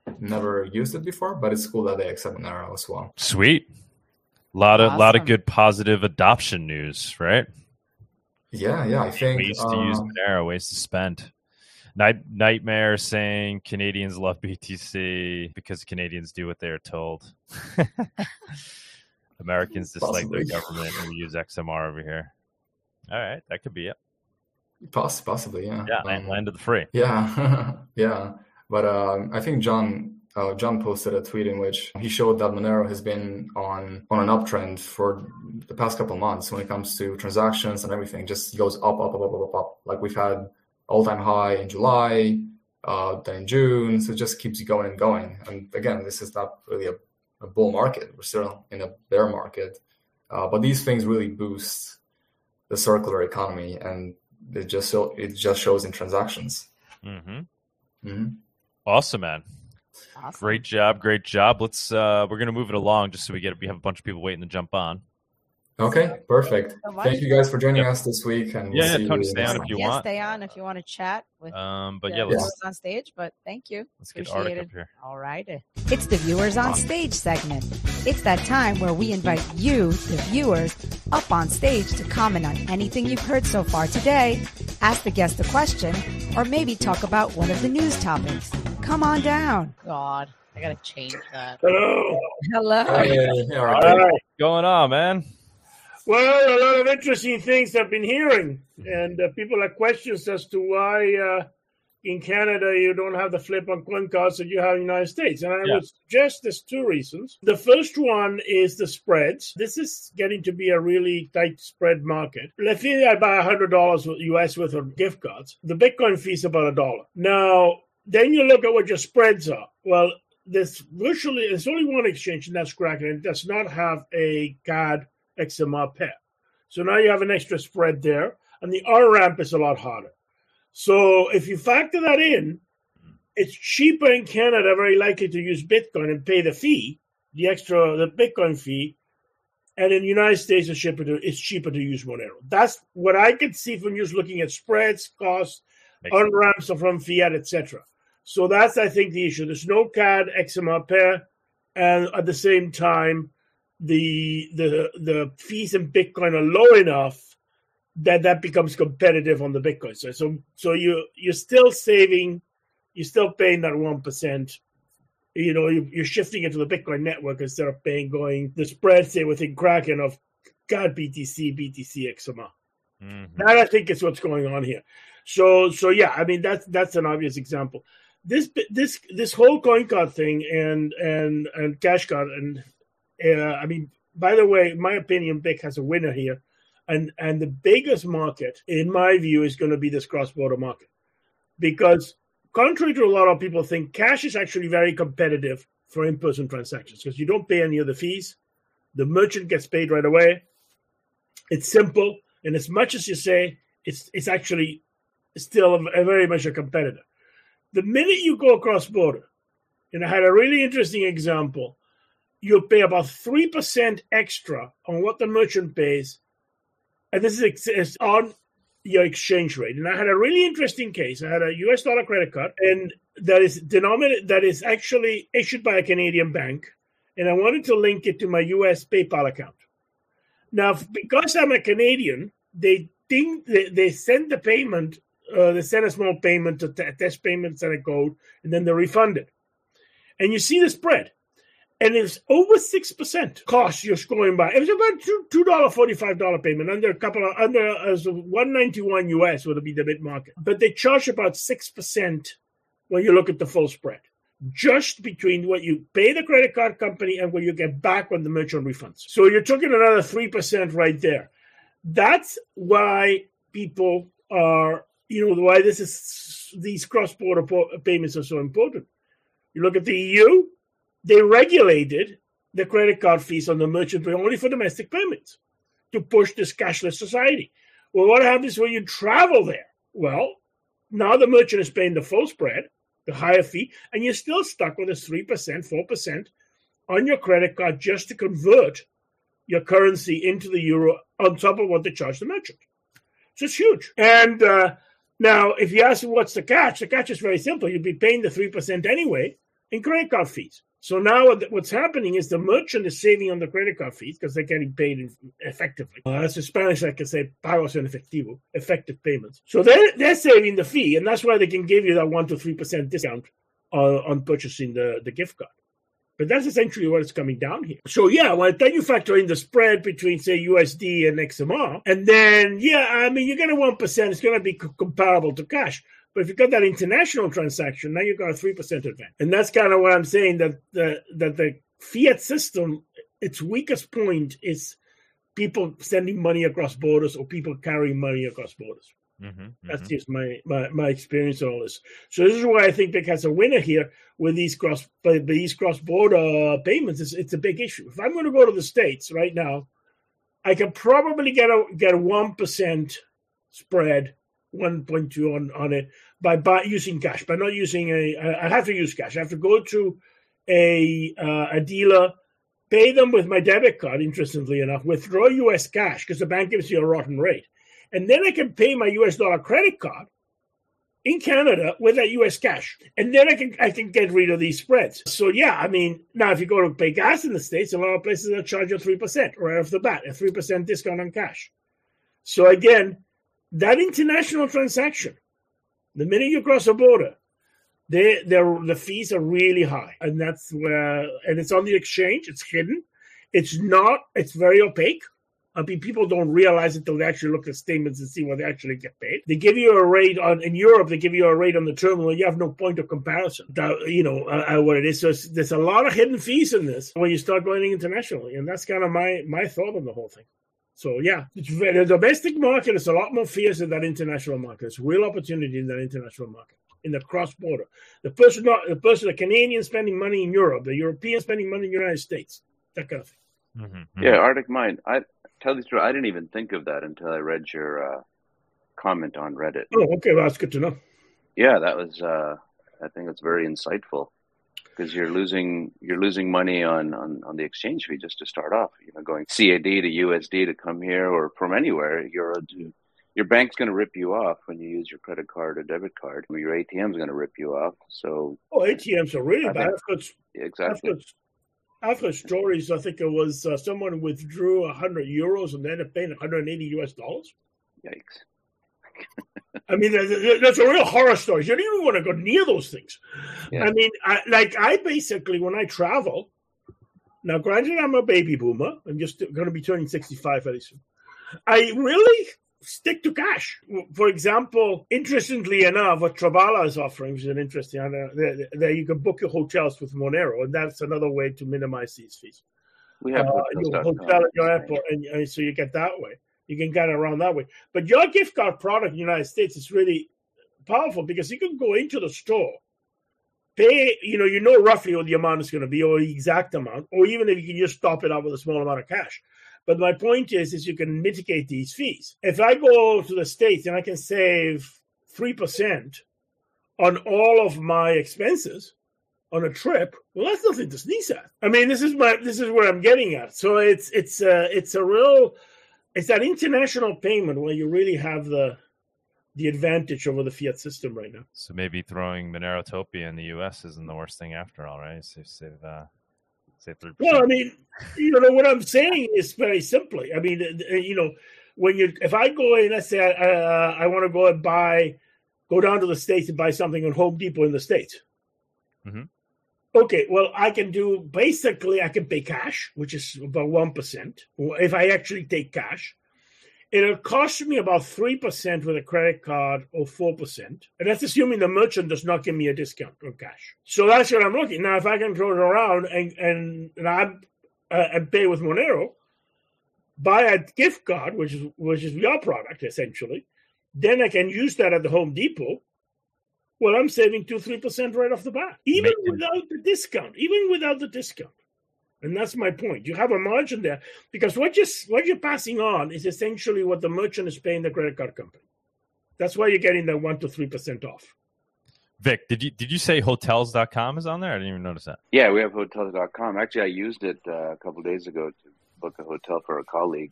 I've never used it before, but it's cool that they accept Monero as well. Sweet, lot of lot of good positive adoption news, right? Yeah, yeah. I think ways to use uh, Monero, ways to spend. Night, nightmare saying Canadians love BTC because Canadians do what they are told. Americans dislike their government and we use XMR over here. All right, that could be it. Poss- possibly, yeah. Yeah, Um, land, land of the free. Yeah, yeah. But um, I think John uh, John posted a tweet in which he showed that Monero has been on on an uptrend for the past couple months when it comes to transactions and everything. Just goes up, up, up, up, up, up, up. Like we've had all time high in July, uh, then in June. So it just keeps going and going. And again, this is not really a, a bull market. We're still in a bear market. Uh, but these things really boost the circular economy, and it just so it just shows in transactions. Mm-hmm. Mm-hmm. Awesome, man. Awesome. Great job, great job. Let's uh we're gonna move it along just so we get we have a bunch of people waiting to jump on. Okay, perfect. so. Thank you guys for joining Yep. us this week. And we'll Yeah, yeah, Tony, stay on if you yeah, want. stay on if you want to chat with Um but the yeah, let's viewers on stage. But thank you. let's get Appreciate Arctic it. up here. All right. It's the Viewers on Stage segment. It's that time where we invite you, the viewers, up on stage to comment on anything you've heard so far today, ask the guest a question, or maybe talk about one of the news topics. Come on down. God, I gotta change that. Hello. Hello. Hey, all right. All right. What's going on, man? Well, a lot of interesting things I've been hearing, and uh, people have questions as to why uh, in Canada you don't have the flip on CoinCards that you have in the United States. And I Yeah. would suggest there's two reasons. The first one is the spreads. This is getting to be a really tight spread market. Let's say I buy $100 US worth of gift cards. The Bitcoin fee is about a dollar. Now, then you look at what your spreads are. Well, there's virtually there's only one exchange, and that's Kraken, and it does not have a card XMR pair. So now you have an extra spread there, and the R ramp is a lot harder. So if you factor that in, it's cheaper in Canada, very likely to use Bitcoin and pay the fee, the extra, the Bitcoin fee. And in the United States, it's cheaper to, it's cheaper to use Monero. That's what I could see from just looking at spreads, costs, Makes on ramps from fiat, etc. So that's, I think, the issue. There's no CAD XMR pair, and at the same time, the the the fees in Bitcoin are low enough that that becomes competitive on the Bitcoin side. So so you you're still saving, you're still paying that one percent. You know, you, you're shifting it to the Bitcoin network instead of paying going the spread say within Kraken of God BTC BTC XMR. Mhm. That I think is what's going on here. So so yeah, I mean that's that's an obvious example. This this this whole coin card thing and and and cash card and uh, I mean by the way, my opinion, Vic has a winner here, and and the biggest market in my view is going to be this cross border market because contrary to a lot of people think, cash is actually very competitive for in person transactions because you don't pay any of the fees. The merchant gets paid right away. It's simple, and as much as you say, it's it's actually still a, a very much a competitor. The minute you go cross border, and I had a really interesting example, you'll pay about three percent extra on what the merchant pays, and this is on your exchange rate. And I had a really interesting case. I had a U.S. dollar credit card, and that is denominated that is actually issued by a Canadian bank, and I wanted to link it to my U.S. PayPal account. Now, because I'm a Canadian, they think they, they send the payment, uh, they send a small payment a test payment, send a code, and then they refund it. And you see the spread. And it's over six percent cost you're scoring by. It was about two two dollar forty five dollar payment under a couple of under as one ninety one US would be the mid market, but they charge about six percent when you look at the full spread, just between what you pay the credit card company and what you get back when the merchant refunds. So you're talking another three percent right there. That's why people are, you know, why this is these cross border payments are so important. You look at the EU, they regulated the credit card fees on the merchant pay only for domestic payments to push this cashless society. Well, what happens when you travel there? Well, now the merchant is paying the full spread, the higher fee, and you're still stuck with a 3%, 4% on your credit card just to convert your currency into the euro on top of what they charge the merchant. So it's huge. And uh, now, if you ask what's the catch, the catch is very simple. You'd be paying the 3% anyway in credit card fees. So now what's happening is the merchant is saving on the credit card fees because they're getting paid effectively. Uh, as in Spanish, I can say pagos en efectivo, effective payments. So they're, they're saving the fee, and that's why they can give you that 1% to 3% discount uh, on purchasing the, the gift card. But that's essentially what is coming down here. So yeah, well, then you factor in the spread between say USD and XMR, and then yeah, I mean you get a one percent. It's going to be c- comparable to cash. But if you've got that international transaction, now you've got a three percent advantage, and that's kind of what I'm saying that the that the fiat system, its weakest point is people sending money across borders or people carrying money across borders. Mhm, That's mhm. just my, my my experience on all this. So this is why I think Vic has a winner here with these cross these cross border payments. It's, it's a big issue. If I'm going to go to the states right now, I can probably get a get a one percent spread, one point two on on it. By, by using cash, by not using a. I have to use cash. I have to go to a uh, a dealer, pay them with my debit card. Interestingly enough, withdraw U.S. cash because the bank gives you a rotten rate, and then I can pay my U.S. dollar credit card in Canada with that U.S. cash, and then I can I can get rid of these spreads. So yeah, I mean now if you go to pay gas in the states, a lot of places are charge you three percent right off the bat, a three percent discount on cash. So again, that international transaction, the minute you cross a border, they the fees are really high, and that's where and it's on the exchange. It's hidden. It's not. It's very opaque. I mean, people don't realize it until they actually look at statements and see what they actually get paid. They give you a rate on in Europe. They give you a rate on the terminal. You have no point of comparison. You know uh, uh, what it is. So there's a lot of hidden fees in this when you start going internationally, and that's kind of my my thought on the whole thing. So yeah, the domestic market is a lot more fierce than that international market. It's real opportunity in that international market in the cross border. The person, not the person, the Canadian spending money in Europe, the European spending money in the United States, that kind of thing. Mm-hmm. Yeah, Arctic Mine. I tell you the truth, I didn't even think of that until I read your uh, comment on Reddit. Oh, okay, well, that's good to know. Yeah, that was. Uh, I think it's very insightful because you're losing you're losing money on, on on the exchange fee just to start off. You know, going CAD to USD to come here or from anywhere, you're your bank's going to rip you off when you use your credit card or debit card. Your ATM's going to rip you off. So, oh, ATMs are really I bad. Think, exactly. I've got, I've heard stories. I think it was uh, someone withdrew hundred euros and ended up paying 180 US dollars. Yikes! I mean, that's a real horror story. You don't even want to go near those things. Yeah. I mean, I, like I basically when I travel. Now, granted, I'm a baby boomer. I'm just going to be turning 65 very soon. I really stick to cash. For example, interestingly enough, what Travala is offering, which is an interesting, there you can book your hotels with Monero, and that's another way to minimize these fees. We have uh, your hotel at your airport, and, and, so you get that way. You can get around that way. But your gift card product in the United States is really powerful because you can go into the store, pay, you know, you know roughly what the amount is going to be, or the exact amount, or even if you can just top it up with a small amount of cash. But my point is, is you can mitigate these fees. If I go to the States and I can save 3% on all of my expenses on a trip, well, that's nothing to sneeze at. I mean, this is my, this is where I'm getting at. So it's, it's, uh, it's a real, it's that international payment where you really have the, the advantage over the fiat system right now. So maybe throwing Monerotopia in the U.S. isn't the worst thing after all, right? So save, uh, Say three. Well, I mean, you know what I'm saying is very simply. I mean, you know, when you if I go in, let's say I, uh, I want to go and buy, go down to the states and buy something at Home Depot in the states. Mm-hmm. Okay, well, I can do basically I can pay cash, which is about one percent, if I actually take cash. It'll cost me about 3% with a credit card or 4%. And that's assuming the merchant does not give me a discount on cash. So that's what I'm looking. Now, if I can it around and, and, and I uh, and pay with Monero, buy a gift card, which is which is your product essentially, then I can use that at the Home Depot. Well, I'm saving two, three percent right off the bat, even without the discount. Even without the discount. And that's my point. You have a margin there because what you're, what you're passing on is essentially what the merchant is paying the credit card company. That's why you're getting that 1% to 3% off. Vic, did you did you say hotels.com is on there? I didn't even notice that. Yeah, we have hotels.com. Actually, I used it uh, a couple days ago to book a hotel for a colleague.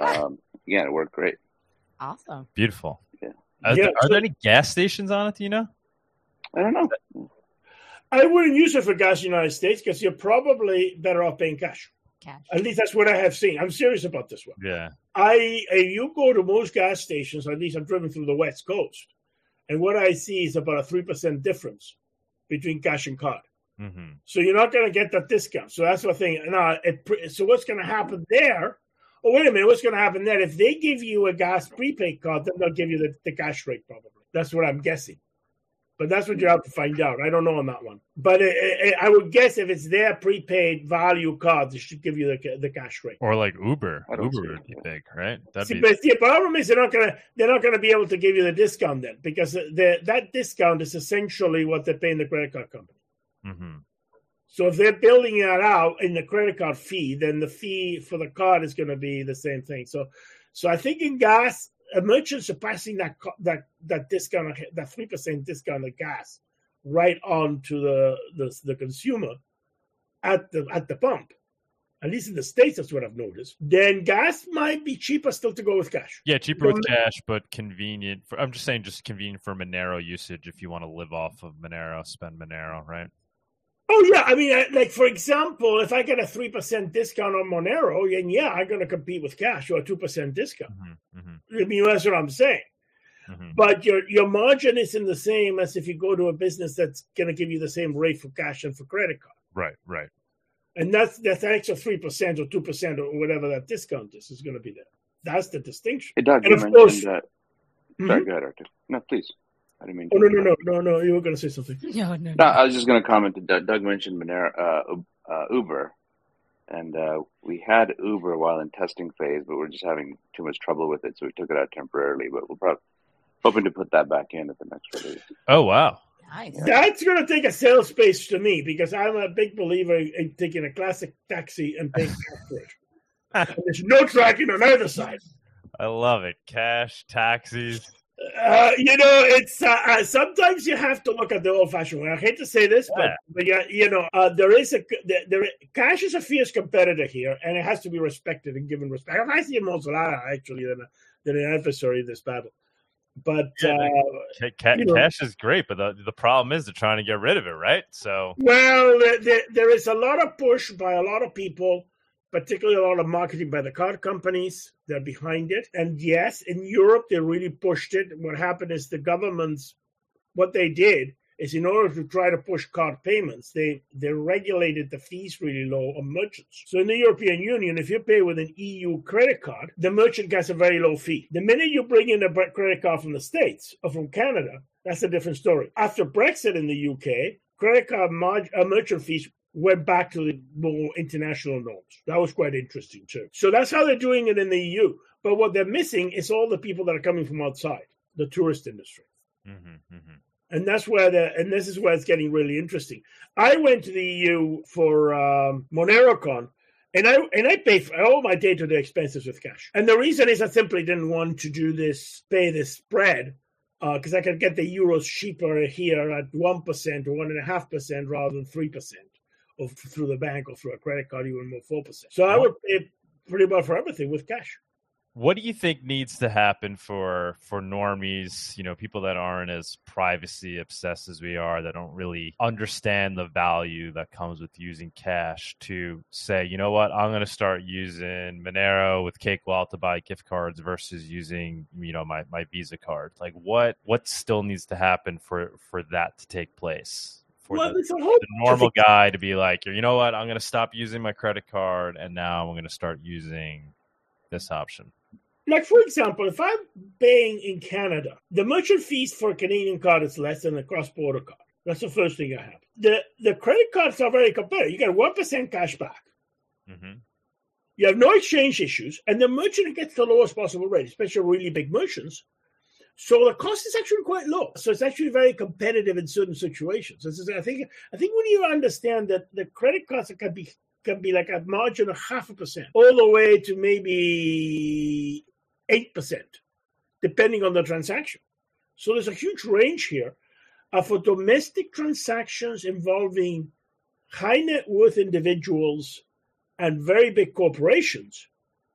Um, yeah, it worked great. Awesome. Beautiful. Yeah. Are, yeah, there, are so, there any gas stations on it? Do you know? I don't know. I wouldn't use it for gas in the United States because you're probably better off paying cash. Cash. At least that's what I have seen. I'm serious about this one. Yeah. I if you go to most gas stations, at least I'm driven through the West Coast, and what I see is about a three percent difference between cash and card. Mm-hmm. So you're not going to get that discount. So that's the thing. Now, it, so what's going to happen there? Oh, wait a minute. What's going to happen then? If they give you a gas prepaid card, then they'll give you the, the cash rate probably. That's what I'm guessing. But that's what you have to find out. I don't know on that one. But it, it, I would guess if it's their prepaid value card, they should give you the, the cash rate. Or like Uber. Uber would be big, right? That'd See, be... But the problem is they're not gonna they're not gonna be able to give you the discount then because the, that discount is essentially what they're paying the credit card company. Mm-hmm. So if they're building that out in the credit card fee, then the fee for the card is going to be the same thing. So, so I think in gas, a merchants are passing that that that discount that three percent discount of gas right on to the, the the consumer at the at the pump. At least in the states, that's what I've noticed. Then gas might be cheaper still to go with cash. Yeah, cheaper with cash, but convenient. For, I'm just saying, just convenient for Monero usage. If you want to live off of Monero, spend Monero, right? Oh yeah, I mean, I- like for example, if I get a three percent discount on Monero, then yeah, I'm going to compete with cash or a two percent discount. hmm hmm I mean, that's what I'm saying. hmm But your your margin isn't the same as if you go to a business that's going to give you the same rate for cash and for credit card. Right, right. And that's that's an extra three percent or two percent or whatever that discount is is going to be there. That's the distinction. Hey, Doug, And you of mentioned course- that. Mhm. Sorry, go ahead, Arthur. No, please. I didn't mean. Oh no no no no no! You were going to say something. No, no, No, I was just going to comment that Doug, Doug mentioned Monero, uh, uh, Uber, and uh, we had Uber while in testing phase, but we're just having too much trouble with it, so we took it out temporarily. But we're probably hoping to put that back in at the next release. Oh wow. nice. That's going to take a sales space to me because I'm a big believer in taking a classic taxi and paying cash for it. There's no tracking on either side. I love it. Cash, taxis. Uh, you know, it's uh, uh, sometimes you have to look at the old-fashioned way. I hate to say this, but Yeah. but yeah, you know, uh, there is a there. Cash is a fierce competitor here, and it has to be respected and given respect. I see him most actually than a, than an adversary in this battle. But Yeah, uh, Ca- ca- You know- cash is great, but the the problem is they're trying to get rid of it, right? So Well, there, there, there is a lot of push by a lot of people, particularly a lot of marketing by the card companies. They're behind it. And yes, in Europe, they really pushed it. What happened is the governments, what they did is in order to try to push card payments, they, they regulated the fees really low on merchants. So in the European Union, if you pay with an EU credit card, the merchant gets a very low fee. The minute you bring in a credit card from the States or from Canada, that's a different story. After Brexit in the UK, credit card uh, merchant fees went back to the more international norms. That was quite interesting too. So that's how they're doing it in the EU. But what they're missing is all the people that are coming from outside, the tourist industry. mhm, mhm. And that's where the and this is where it's getting really interesting. I went to the EU for um, MoneroCon, and I and I pay for all my day to day expenses with cash. And the reason is I simply didn't want to do this pay this spread because I could get the euros cheaper here at one percent or one and a half percent rather than three percent, or through the bank or through a credit card even more four percent. So I would pay pretty much for everything with cash. What do you think needs to happen for for normies, you know, people that aren't as privacy obsessed as we are, that don't really understand the value that comes with using cash to say, you know what, I'm going to start using Monero with Cake Wallet to buy gift cards versus using, you know, my my Visa card. Like what what still needs to happen for for that to take place? For well, the, the normal guy to be like, you know what, I'm going to stop using my credit card and now I'm going to start using this option. like for example, if I'm paying in Canada, the merchant fees for a Canadian card is less than a cross-border card. That's the first thing I have. The the credit cards are very competitive. You get one percent cash back. hmm You have no exchange issues, and the merchant gets the lowest possible rate, especially really big merchants. So the cost is actually quite low. So it's actually very competitive in certain situations. Is, I think, I think when you understand that the credit cards can be can be like a margin of half a percent, all the way to maybe eight percent, depending on the transaction. So there's a huge range here uh, for domestic transactions involving high net worth individuals and very big corporations,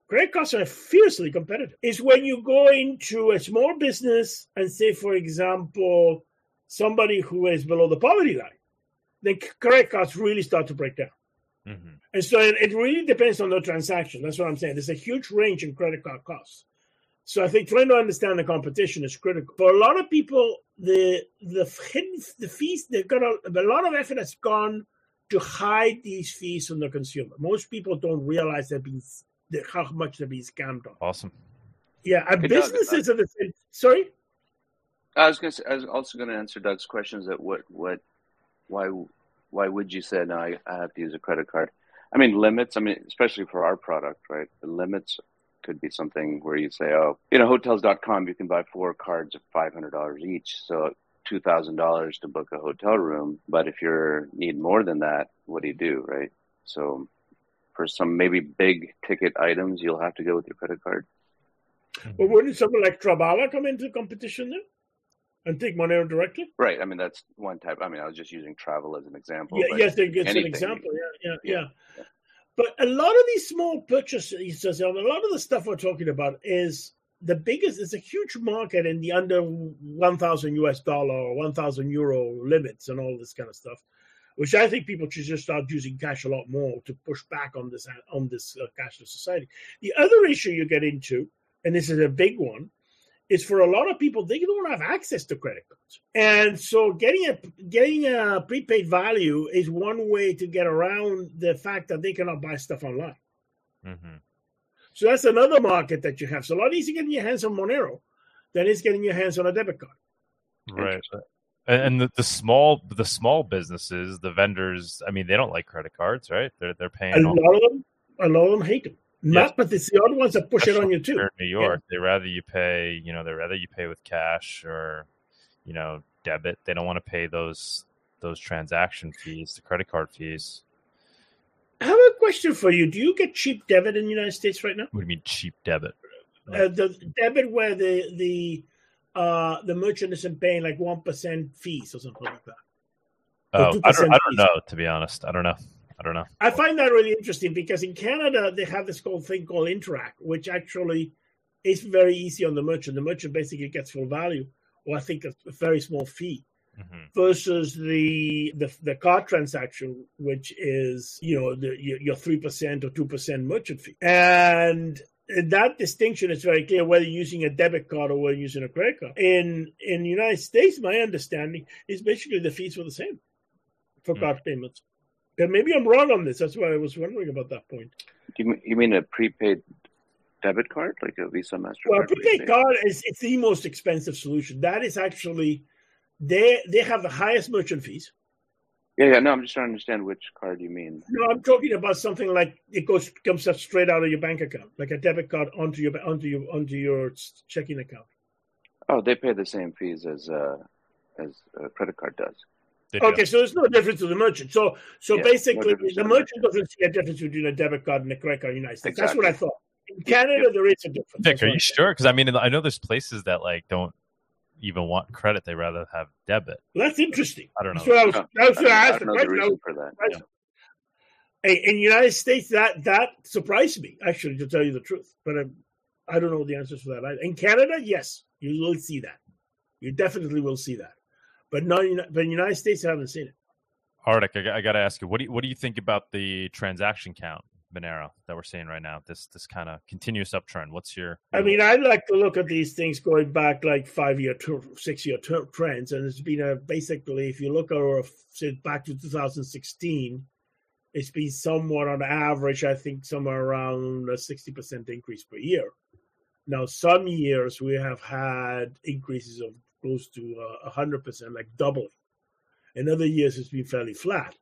credit cards are fiercely competitive. It's when you go into a small business and say, for example, somebody who is below the poverty line, then credit cards really start to break down. hmm And so it, it really depends on the transaction. That's what I'm saying. There's a huge range in credit card costs. So I think trying to understand the competition is critical. For a lot of people, the the hidden the fees they've got a, a lot of effort has gone to hide these fees from the consumer. Most people don't realize that how much they're being scammed on. Awesome. Yeah, and Hey, Doug, businesses are the same. Sorry. I was going to. I was also going to answer Doug's questions. That what what why why would you say no? I, I have to use a credit card. I mean limits. I mean especially for our product, right? The limits could be something where you say, oh, you know, hotels.com, you can buy four cards of five hundred dollars each, so two thousand dollars to book a hotel room. But if you need more than that, what do you do, right? So for some maybe big ticket items, you'll have to go with your credit card. But wouldn't someone like Travala come into the competition then and take Monero directly? Right. I mean, that's one type. I mean, I was just using travel as an example. Yeah, yes, it's an example. Yeah, yeah, yeah, Yeah. But a lot of these small purchases, a lot of the stuff we're talking about is the biggest. It's a huge market in the under one thousand US dollar or one thousand euro limits and all this kind of stuff, which I think people should just start using cash a lot more to push back on this on this uh, cashless society. The other issue you get into, and this is a big one, is for a lot of people they don't have access to credit cards, and so getting a getting a prepaid value is one way to get around the fact that they cannot buy stuff online. hmm So that's another market that you have. So a lot easier getting your hands on Monero than it's getting your hands on a debit card. Right. And, the, the small the small businesses, the vendors, I mean, they don't like credit cards, right? They're they're paying A all- lot of them, a lot of them hate them. Not, but it's the other ones that push it on you too. in New York. They rather you pay, you know, they rather you pay with cash or, you know, debit. They don't want to pay those those transaction fees, the credit card fees. I have a question for you. Do you get cheap debit in the United States right now? What do you mean cheap debit? Uh, the debit where the the uh, the merchant isn't paying like one percent fees or something like that. Oh, I don't, I don't know. To be honest, I don't know. I don't know. I find that really interesting because in Canada they have this whole thing called Interac, which actually is very easy on the merchant. The merchant basically gets full value, or I think a, very small fee, hmm versus the the, the card transaction, which is you know the, your- your three percent or two percent merchant fee, and that distinction is very clear whether you're using a debit card or whether you're using a credit card. In in the United States, my understanding is basically the fees were the same for Hmm. card payments. But maybe I'm wrong on this. That's why I was wondering about that point. Do you, mean- you mean a prepaid debit card, like a Visa, Mastercard? Well, prepaid prepaid? card is it's the most expensive solution. That is actually they they have the highest merchant fees. Yeah, yeah. No, I'm just trying to understand which card you mean. No, I'm talking about something like it goes comes up straight out of your bank account, like a debit card onto your onto your onto your checking account. Oh, they pay the same fees as uh, as a credit card does. They do. Okay, so there's no difference to the merchant. So so Yeah, basically, difference to the the merchant doesn't see a difference between a debit card and a credit card in the United States. That's what I thought. In Canada, there is a difference. Dick, That's are you sure? Because I mean, I know there's places that like don't even want credit; they rather have debit. saying. That's interesting. I don't know. That's what I was. No, That's what I I asked the don't know the question. I reason was for that. surprised. Hey, in the United States, that that surprised me actually, to tell you the truth. But I, I don't know the answers for that. either. In Canada, yes, you will see that. You definitely will see that. But not, in, but in the United States, I haven't seen it. Arctic, I, got to ask you, what do you what do you think about the transaction count, Monero, that we're seeing right now? This this kind of continuous uptrend. What's your? I mean, I like to look at these things going back like five year, six year trends, and it's been a basically, if you look over since back to 2016, it's been somewhat on average, I think, somewhere around a 60% increase per year. Now, some years we have had increases of close to uh, 100%, like doubling. In other years, it's been fairly flat.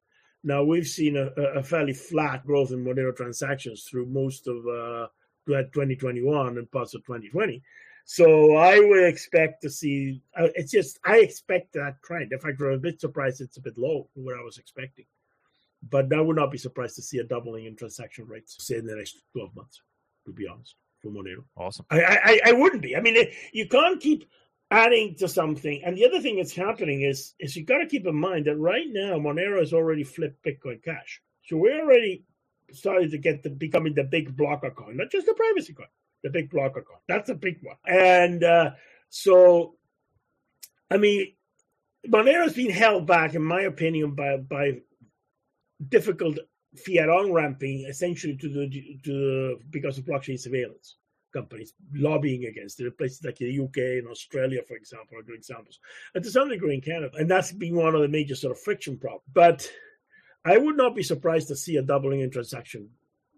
Now, we've seen a, a fairly flat growth in Monero transactions through most of uh, 2021 and parts of 2020. So I would expect to see. Uh, it's just I expect that trend. In fact, I'm a bit surprised it's a bit low from what I was expecting. But I would not be surprised to see a doubling in transaction rates, say in the next 12 months. To be honest, for Monero, awesome. I I, I wouldn't be. I mean, it, you can't keep adding to something. And the other thing that's happening is is you got to keep in mind that right now Monero has already flipped Bitcoin Cash, so we're already starting to get to becoming the big blocker coin, not just the privacy coin, the big blocker coin. That's a big one. And uh, so, I mean, Monero's been held back, in my opinion, by by difficult fiat on ramping, essentially to the to the, because of blockchain surveillance companies lobbying against it. Places like the UK and Australia, for example, are good examples, and to some degree in Canada, and that's been one of the major sort of friction problems. But I would not be surprised to see a doubling in transaction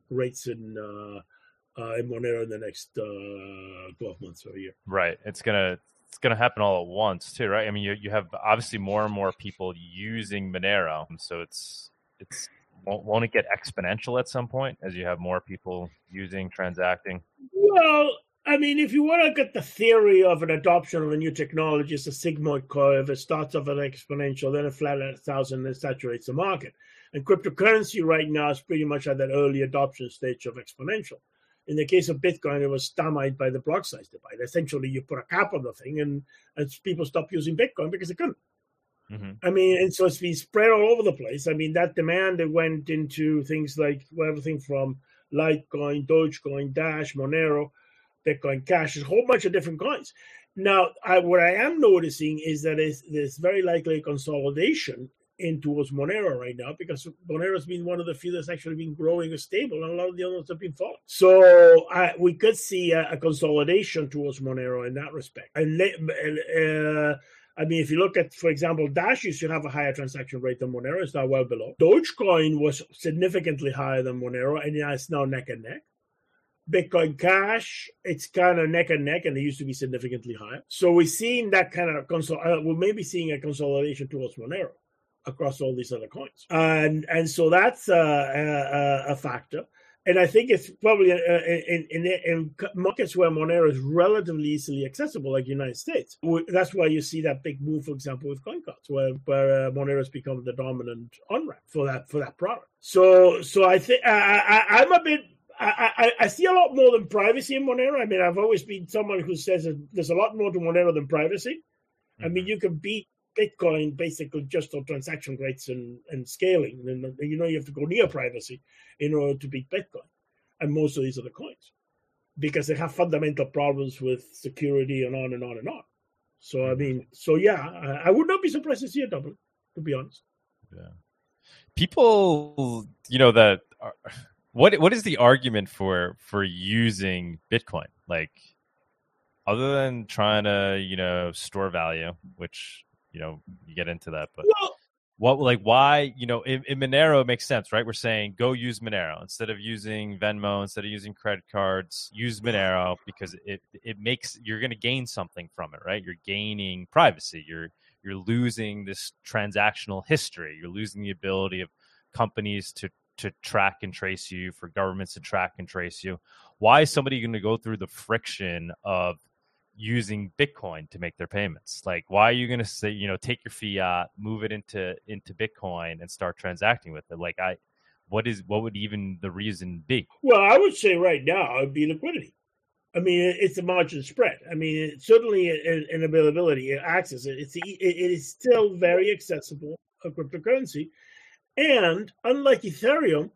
rates in uh, uh, in Monero in the next uh, twelve months or a year. Right. It's gonna it's gonna happen all at once too, right? I mean, you you have obviously more and more people using Monero, so it's it's won't, won't it get exponential at some point as you have more people using transacting? Well, I mean, if you want to at the theory of an adoption of a new technology, it's a sigmoid curve. It starts off at exponential, then it flat at a thousand, and saturates the market. And cryptocurrency right now is pretty much at that early adoption stage of exponential. In the case of Bitcoin, it was stymied by the block size divide. Essentially, you put a cap on the thing, and, and people stopped using Bitcoin because they couldn't. Hmm I mean, and so it's been spread all over the place. I mean, that demand that went into things like well, everything from Litecoin, Dogecoin, Dash, Monero, Bitcoin Cash, a whole bunch of different coins. Now, I, what I am noticing is that there's very likely a consolidation in towards Monero right now because Monero has been one of the few that's actually been growing stable, and a lot of the others have been falling. So I, we could see a, a consolidation towards Monero in that respect. And uh, I mean, if you look at, for example, Dash used to have a higher transaction rate than Monero. It's now well below. Dogecoin was significantly higher than Monero, and it's now neck and neck. Bitcoin Cash, it's kind of neck and neck, and it used to be significantly higher. So we're seeing that kind of consol. Uh, we're maybe seeing a consolidation towards Monero across all these other coins, and and so that's a, a, a factor. And I think it's probably uh, in, in in markets where Monero is relatively easily accessible, like the United States. That's why you see that big move, for example, with CoinCards, where where uh, Monero has become the dominant on ramp for that for that product. So so I think I'm a bit I, I, I, see a lot more than privacy in Monero. I mean, I've always been someone who says that there's a lot more to Monero than privacy. Mm-hmm. I mean, you can beat Bitcoin basically just on transaction rates and, and scaling. And you know, you have to go near privacy in order to beat Bitcoin and most of these other coins because they have fundamental problems with security and on and on and on. So, I mm-hmm. mean, so yeah, I, I would not be surprised to see a double, to be honest. Yeah. People, you know, that are what what is the argument for for using Bitcoin? Like, other than trying to you know store value, which you know you get into that, but well, what like why you know in, in Monero it makes sense, right? We're saying go use Monero instead of using Venmo, instead of using credit cards, use Monero because it it makes you're going to gain something from it, right? You're gaining privacy. You're you're losing this transactional history. You're losing the ability of companies to to track and trace you, for governments to track and trace you. Why is somebody going to go through the friction of using Bitcoin to make their payments? Like, why are you going to say, you know, take your fiat, move it into into Bitcoin, and start transacting with it? Like, I, what is what would even the reason be? Well, I would say right now it'd be liquidity. I mean, it's a margin spread. I mean, it, certainly in, in, availability, access, it's it, it is still very accessible a cryptocurrency and unlike Ethereum,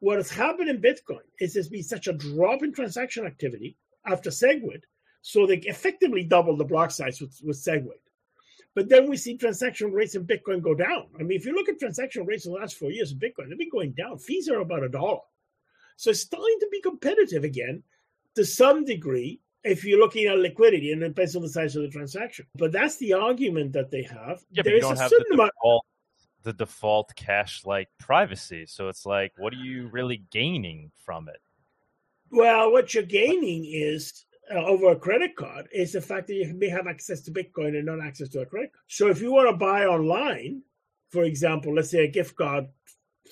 what has happened in Bitcoin is there's been such a drop in transaction activity after SegWit. So they effectively doubled the block size with, with SegWit. But then we see transaction rates in Bitcoin go down. I mean, if you look at transaction rates in the last four years in Bitcoin, they've been going down. Fees are about a dollar. So it's starting to be competitive again to some degree if you're looking at liquidity and it depends on the size of the transaction. But that's the argument that they have. Yeah, there but you is don't a have certain the amount. default, the default cache like privacy. So it's like, what are you really gaining from it? Well, what you're gaining is over a credit card is the fact that you may have access to Bitcoin and not access to a credit card. So if you want to buy online, for example, let's say a gift card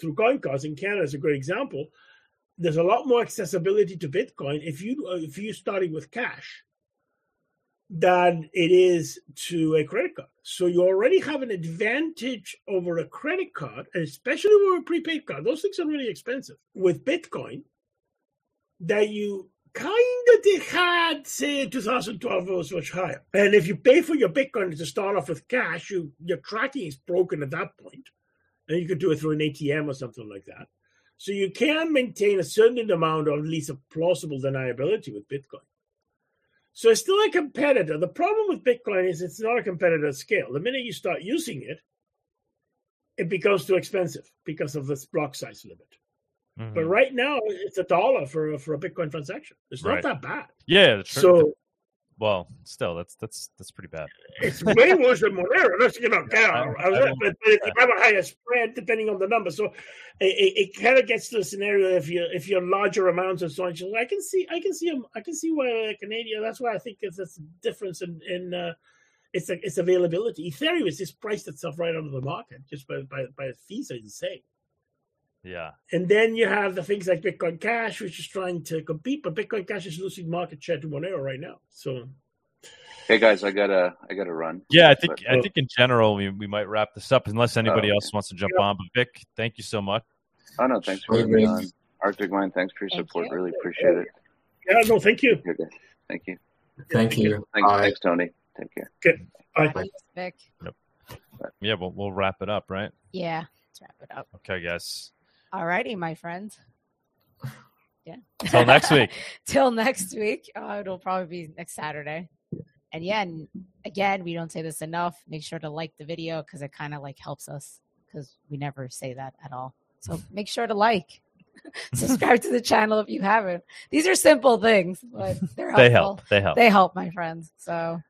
through CoinCards in Canada is a great example. There's a lot more accessibility to Bitcoin if you uh, if you starting with cash than it is to a credit card. So you already have an advantage over a credit card, especially with a prepaid card. Those things are really expensive. With Bitcoin, that you kind of had, say, 2012, was much higher. And if you pay for your Bitcoin to start off with cash, you, your tracking is broken at that point, and you could do it through an ATM or something like that. So you can maintain a certain amount of at least a plausible deniability with Bitcoin. So it's still a competitor. The problem with Bitcoin is it's not a competitor at scale. The minute you start using it, it becomes too expensive because of this block size limit. Mm-hmm. But right now, it's a dollar for a, for a Bitcoin transaction. It's Right. not that bad. Yeah. So well, still, that's that's that's pretty bad. it's way worse than Monero. Let's you know, Yeah, I- I don't- but, but if you have a higher spread, depending on the number, so it, it, it kind of gets to a scenario if you if you're larger amounts and so on. I can see, I can see, I can see why Canadian. That's why I think it's a difference in in uh, it's it's availability. Ethereum is just priced itself right under the market just by by, by fees are insane. Yeah. And then you have the things like Bitcoin Cash, which is trying to compete, but Bitcoin Cash is losing market share to Monero right now. So Hey guys, I gotta I gotta run. Yeah, I think But- I think in general we, we might wrap this up unless oh, anybody Oh, else wants to jump on. But Vic, thank you so much. Oh no, thanks for Hey, having me on. Arctic Mine, thanks for your Thank support. you. Really appreciate it. Yeah, no, thank you. Here, guys. Thank you. Thank you. Thanks, Bye. thanks, Tony. Take care. Bye. Thanks, Vic. Yeah, we'll, we'll wrap it up, right? Yeah, let's wrap it up. Okay, guys. Alrighty, my friends. Yeah. Till next week. Till next week. Uh, it'll probably be next Saturday. And yeah, and again, we don't say this enough. Make sure to like the video because it kind of like helps us because we never say that at all. So make sure to like, subscribe to the channel if you haven't. These are simple things, but they're helpful. They help. They help. They help, my friends. So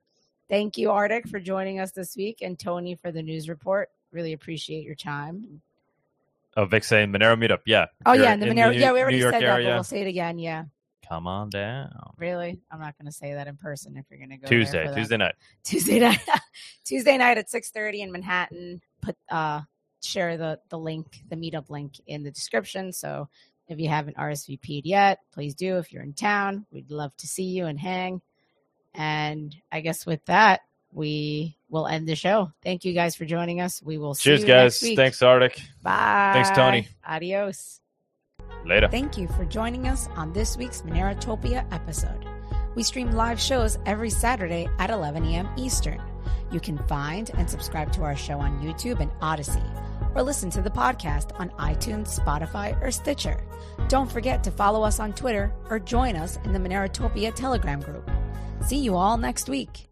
thank you, Arctic, for joining us this week, and Tony for the news report. Really appreciate your time. Oh, Vic saying Monero meetup. Yeah. Oh You're yeah, the Monero. New- yeah, we already said that, but we'll say it again. Yeah, Come on down. really. I'm not going to say that in person if you're going to go Tuesday. Tuesday night. Tuesday night. Tuesday night at 6:30 in Manhattan. Put uh share the the link, the meetup link in the description. So if you haven't RSVP'd yet, please do. If you're in town, we'd love to see you and hang. And I guess with that, we will end the show. Thank you guys for joining us. We will see Cheers, you guys. next week. Thanks, Arctic. Bye. Thanks, Tony. Adios. Later. Thank you for joining us on this week's Monerotopia episode. We stream live shows every Saturday at 11 a.m. Eastern. You can find and subscribe to our show on YouTube and Odysee, or listen to the podcast on iTunes, Spotify, or Stitcher. Don't forget to follow us on Twitter or join us in the Monerotopia Telegram group. See you all next week.